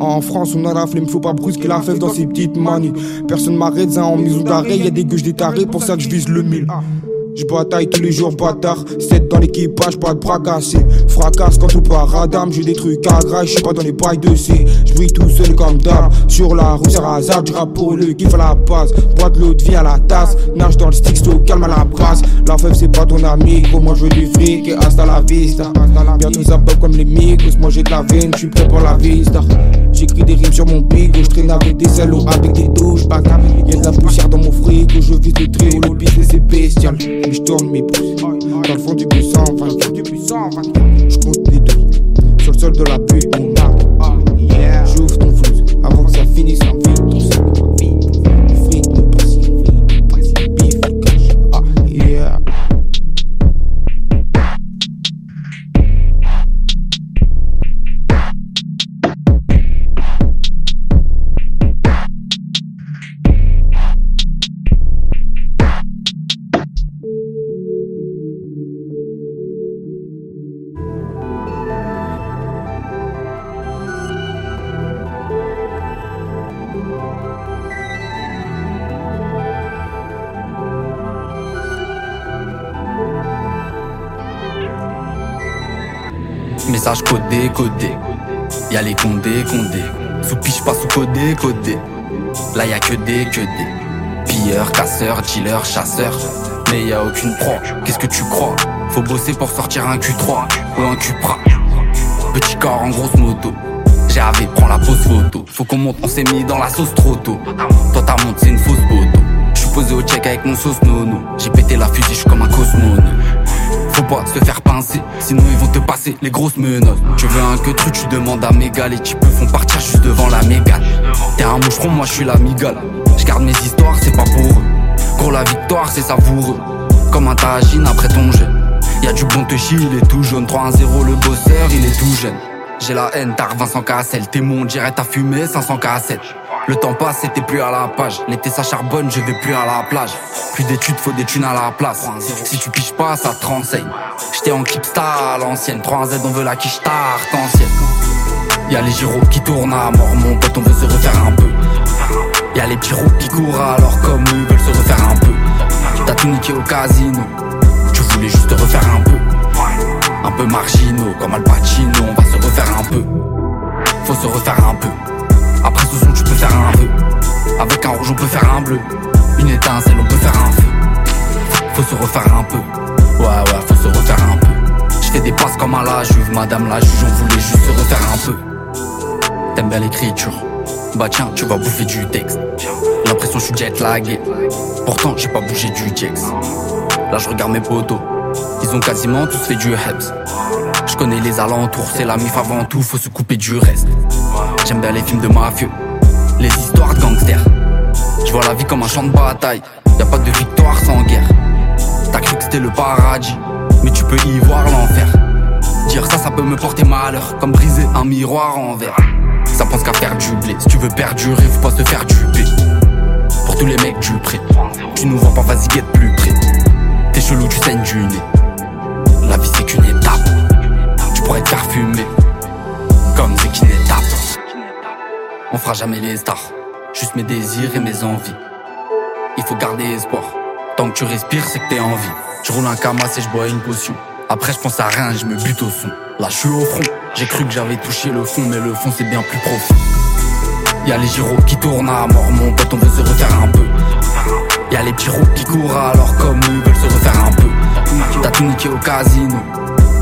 Speaker 30: En France, on a la flemme, faut pas brusquer la fève dans ces petites manies. Personne m'arrête, en maison d'arrêt, y a des gueuches des tarés, pour ça que je vise le mille. Je bataille tous les jours, bâtard. 7 dans l'équipage, pas de bras cassés. Fracasse quand tout part radam. J'ai des trucs à grâce, je suis pas dans les bails de C. Je brille tout seul comme d'hab. Sur la rue, c'est hasard. Du pour le kiff à la base. Bois de l'eau de vie à la tasse. Nage dans le stick, au calme à la brasse. La fève, c'est pas ton ami. Moi, je veux du fric et hasta la vista. Bientôt ça pop comme les micros. Moi, j'ai de la veine, je suis prêt pour la vista. J'écris des rimes sur mon bigot. Je traîne avec des salauds, avec des douches. Y'a de la poussière dans mon frigo. Je vis le trio, le business c'est bestial. Mais je tourne mes pouces dans le fond du bus 124. Je compte les deux sur le sol de la butte, mon arbre. J'ouvre ton flou avant que ça finisse en vite.
Speaker 31: Message codé, codé. Y'a les condés, condés. Sous piche pas sous codé, codé. Là y'a que des, que des. Pilleurs, casseurs, dealers, chasseurs. Mais y a aucune proie. Qu'est-ce que tu crois? Faut bosser pour sortir un Q3 ou un Cupra. Petit corps en grosse moto. J'ai avé, prends la pause photo. Faut qu'on monte, on s'est mis dans la sauce trop tôt. Toi ta monte, c'est une fausse photo. J'suis posé au check avec mon sauce nono. J'ai pété la fusée, j'suis comme un cosmonaute. Faut pas se faire pincer, sinon ils vont te passer les grosses menottes. Tu veux un que truc, tu demandes à méga, les types font partir juste devant la mégale. T'es un moucheron, moi je suis la migale. Je garde mes histoires, c'est pas pour eux. Gros, la victoire, c'est savoureux. Comme un tagine après ton jeu. Y'a du bon touchy, il est tout jaune. 3-1-0, le bosseur, il est tout jeune. J'ai la haine, t'as Vincent Cassel. T'es mon direct à fumer, 500 cassettes. Le temps passe t'es plus à la page. L'été ça charbonne, je vais plus à la plage. Plus d'études, faut des thunes à la place. Si tu piches pas, ça te renseigne. J'étais en clipstar à l'ancienne. 3-1-Z, on veut la quiche ancienne. Y'a les gyros qui tournent à mort, mon pote, on veut se refaire un peu. Y'a les petits qui courent alors comme eux veulent se refaire un peu. T'as tout niqué au casino, tu voulais juste te refaire un peu. Un peu marginaux, comme Al Pacino, on va se refaire un peu. Faut se refaire un peu. Après ce son, tu peux faire un vœu. Avec un rouge, on peut faire un bleu. Une étincelle, on peut faire un feu. Faut se refaire un peu. Ouais, ouais, faut se refaire un peu. Je fais des passes comme à la juve, madame la juge, on voulait juste se refaire un peu. T'aimes bien l'écriture Bah tiens, tu vas bouffer du texte. L'impression je suis jet lagué. Pourtant, j'ai pas bougé du jex. Là, je regarde mes potos. Ils ont quasiment tous fait du heps. Je connais les alentours, c'est la mif avant tout, faut se couper du reste. J'aime bien les films de mafieux, les histoires de gangsters. Je vois la vie comme un champ de bataille, y a pas de victoire sans guerre. T'as cru que c'était le paradis, mais tu peux y voir l'enfer. Dire ça, ça peut me porter malheur, comme briser un miroir en verre. Ça pense qu'à faire du blé, si tu veux perdurer, faut pas se faire duper. Pour tous les mecs du prêt, tu nous vois pas, vas-y, guette plus près. T'es chelou, tu saignes du nez. La vie c'est qu'une étape, tu pourrais te faire fumer. On fera jamais les stars, juste mes désirs et mes envies. Il faut garder espoir, tant que tu respires, c'est que t'es en vie. Je roule un camas et je bois une potion. Après, je pense à rien, je me bute au son. Là, je suis au front. J'ai cru que j'avais touché le fond, mais le fond c'est bien plus profond. Y'a les gyros qui tournent à mort, mon pote, on veut se refaire un peu. Y'a les petits qui courent alors comme eux veulent se refaire un peu. T'as tout niqué au casino,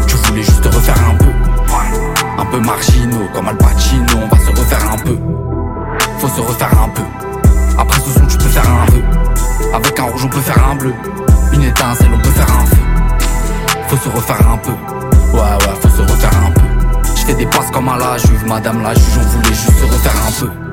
Speaker 31: tu voulais juste te refaire un peu. Un peu marginaux, comme Al Pacino, on va se refaire un peu. Faut se refaire un peu. Après ce son, tu peux faire un vœu. Avec un rouge, on peut faire un bleu. Une étincelle, on peut faire un feu. Faut se refaire un peu. Ouais, ouais, faut se refaire un peu. Je des passes comme à la juve, madame la juge, on voulait juste se refaire un peu.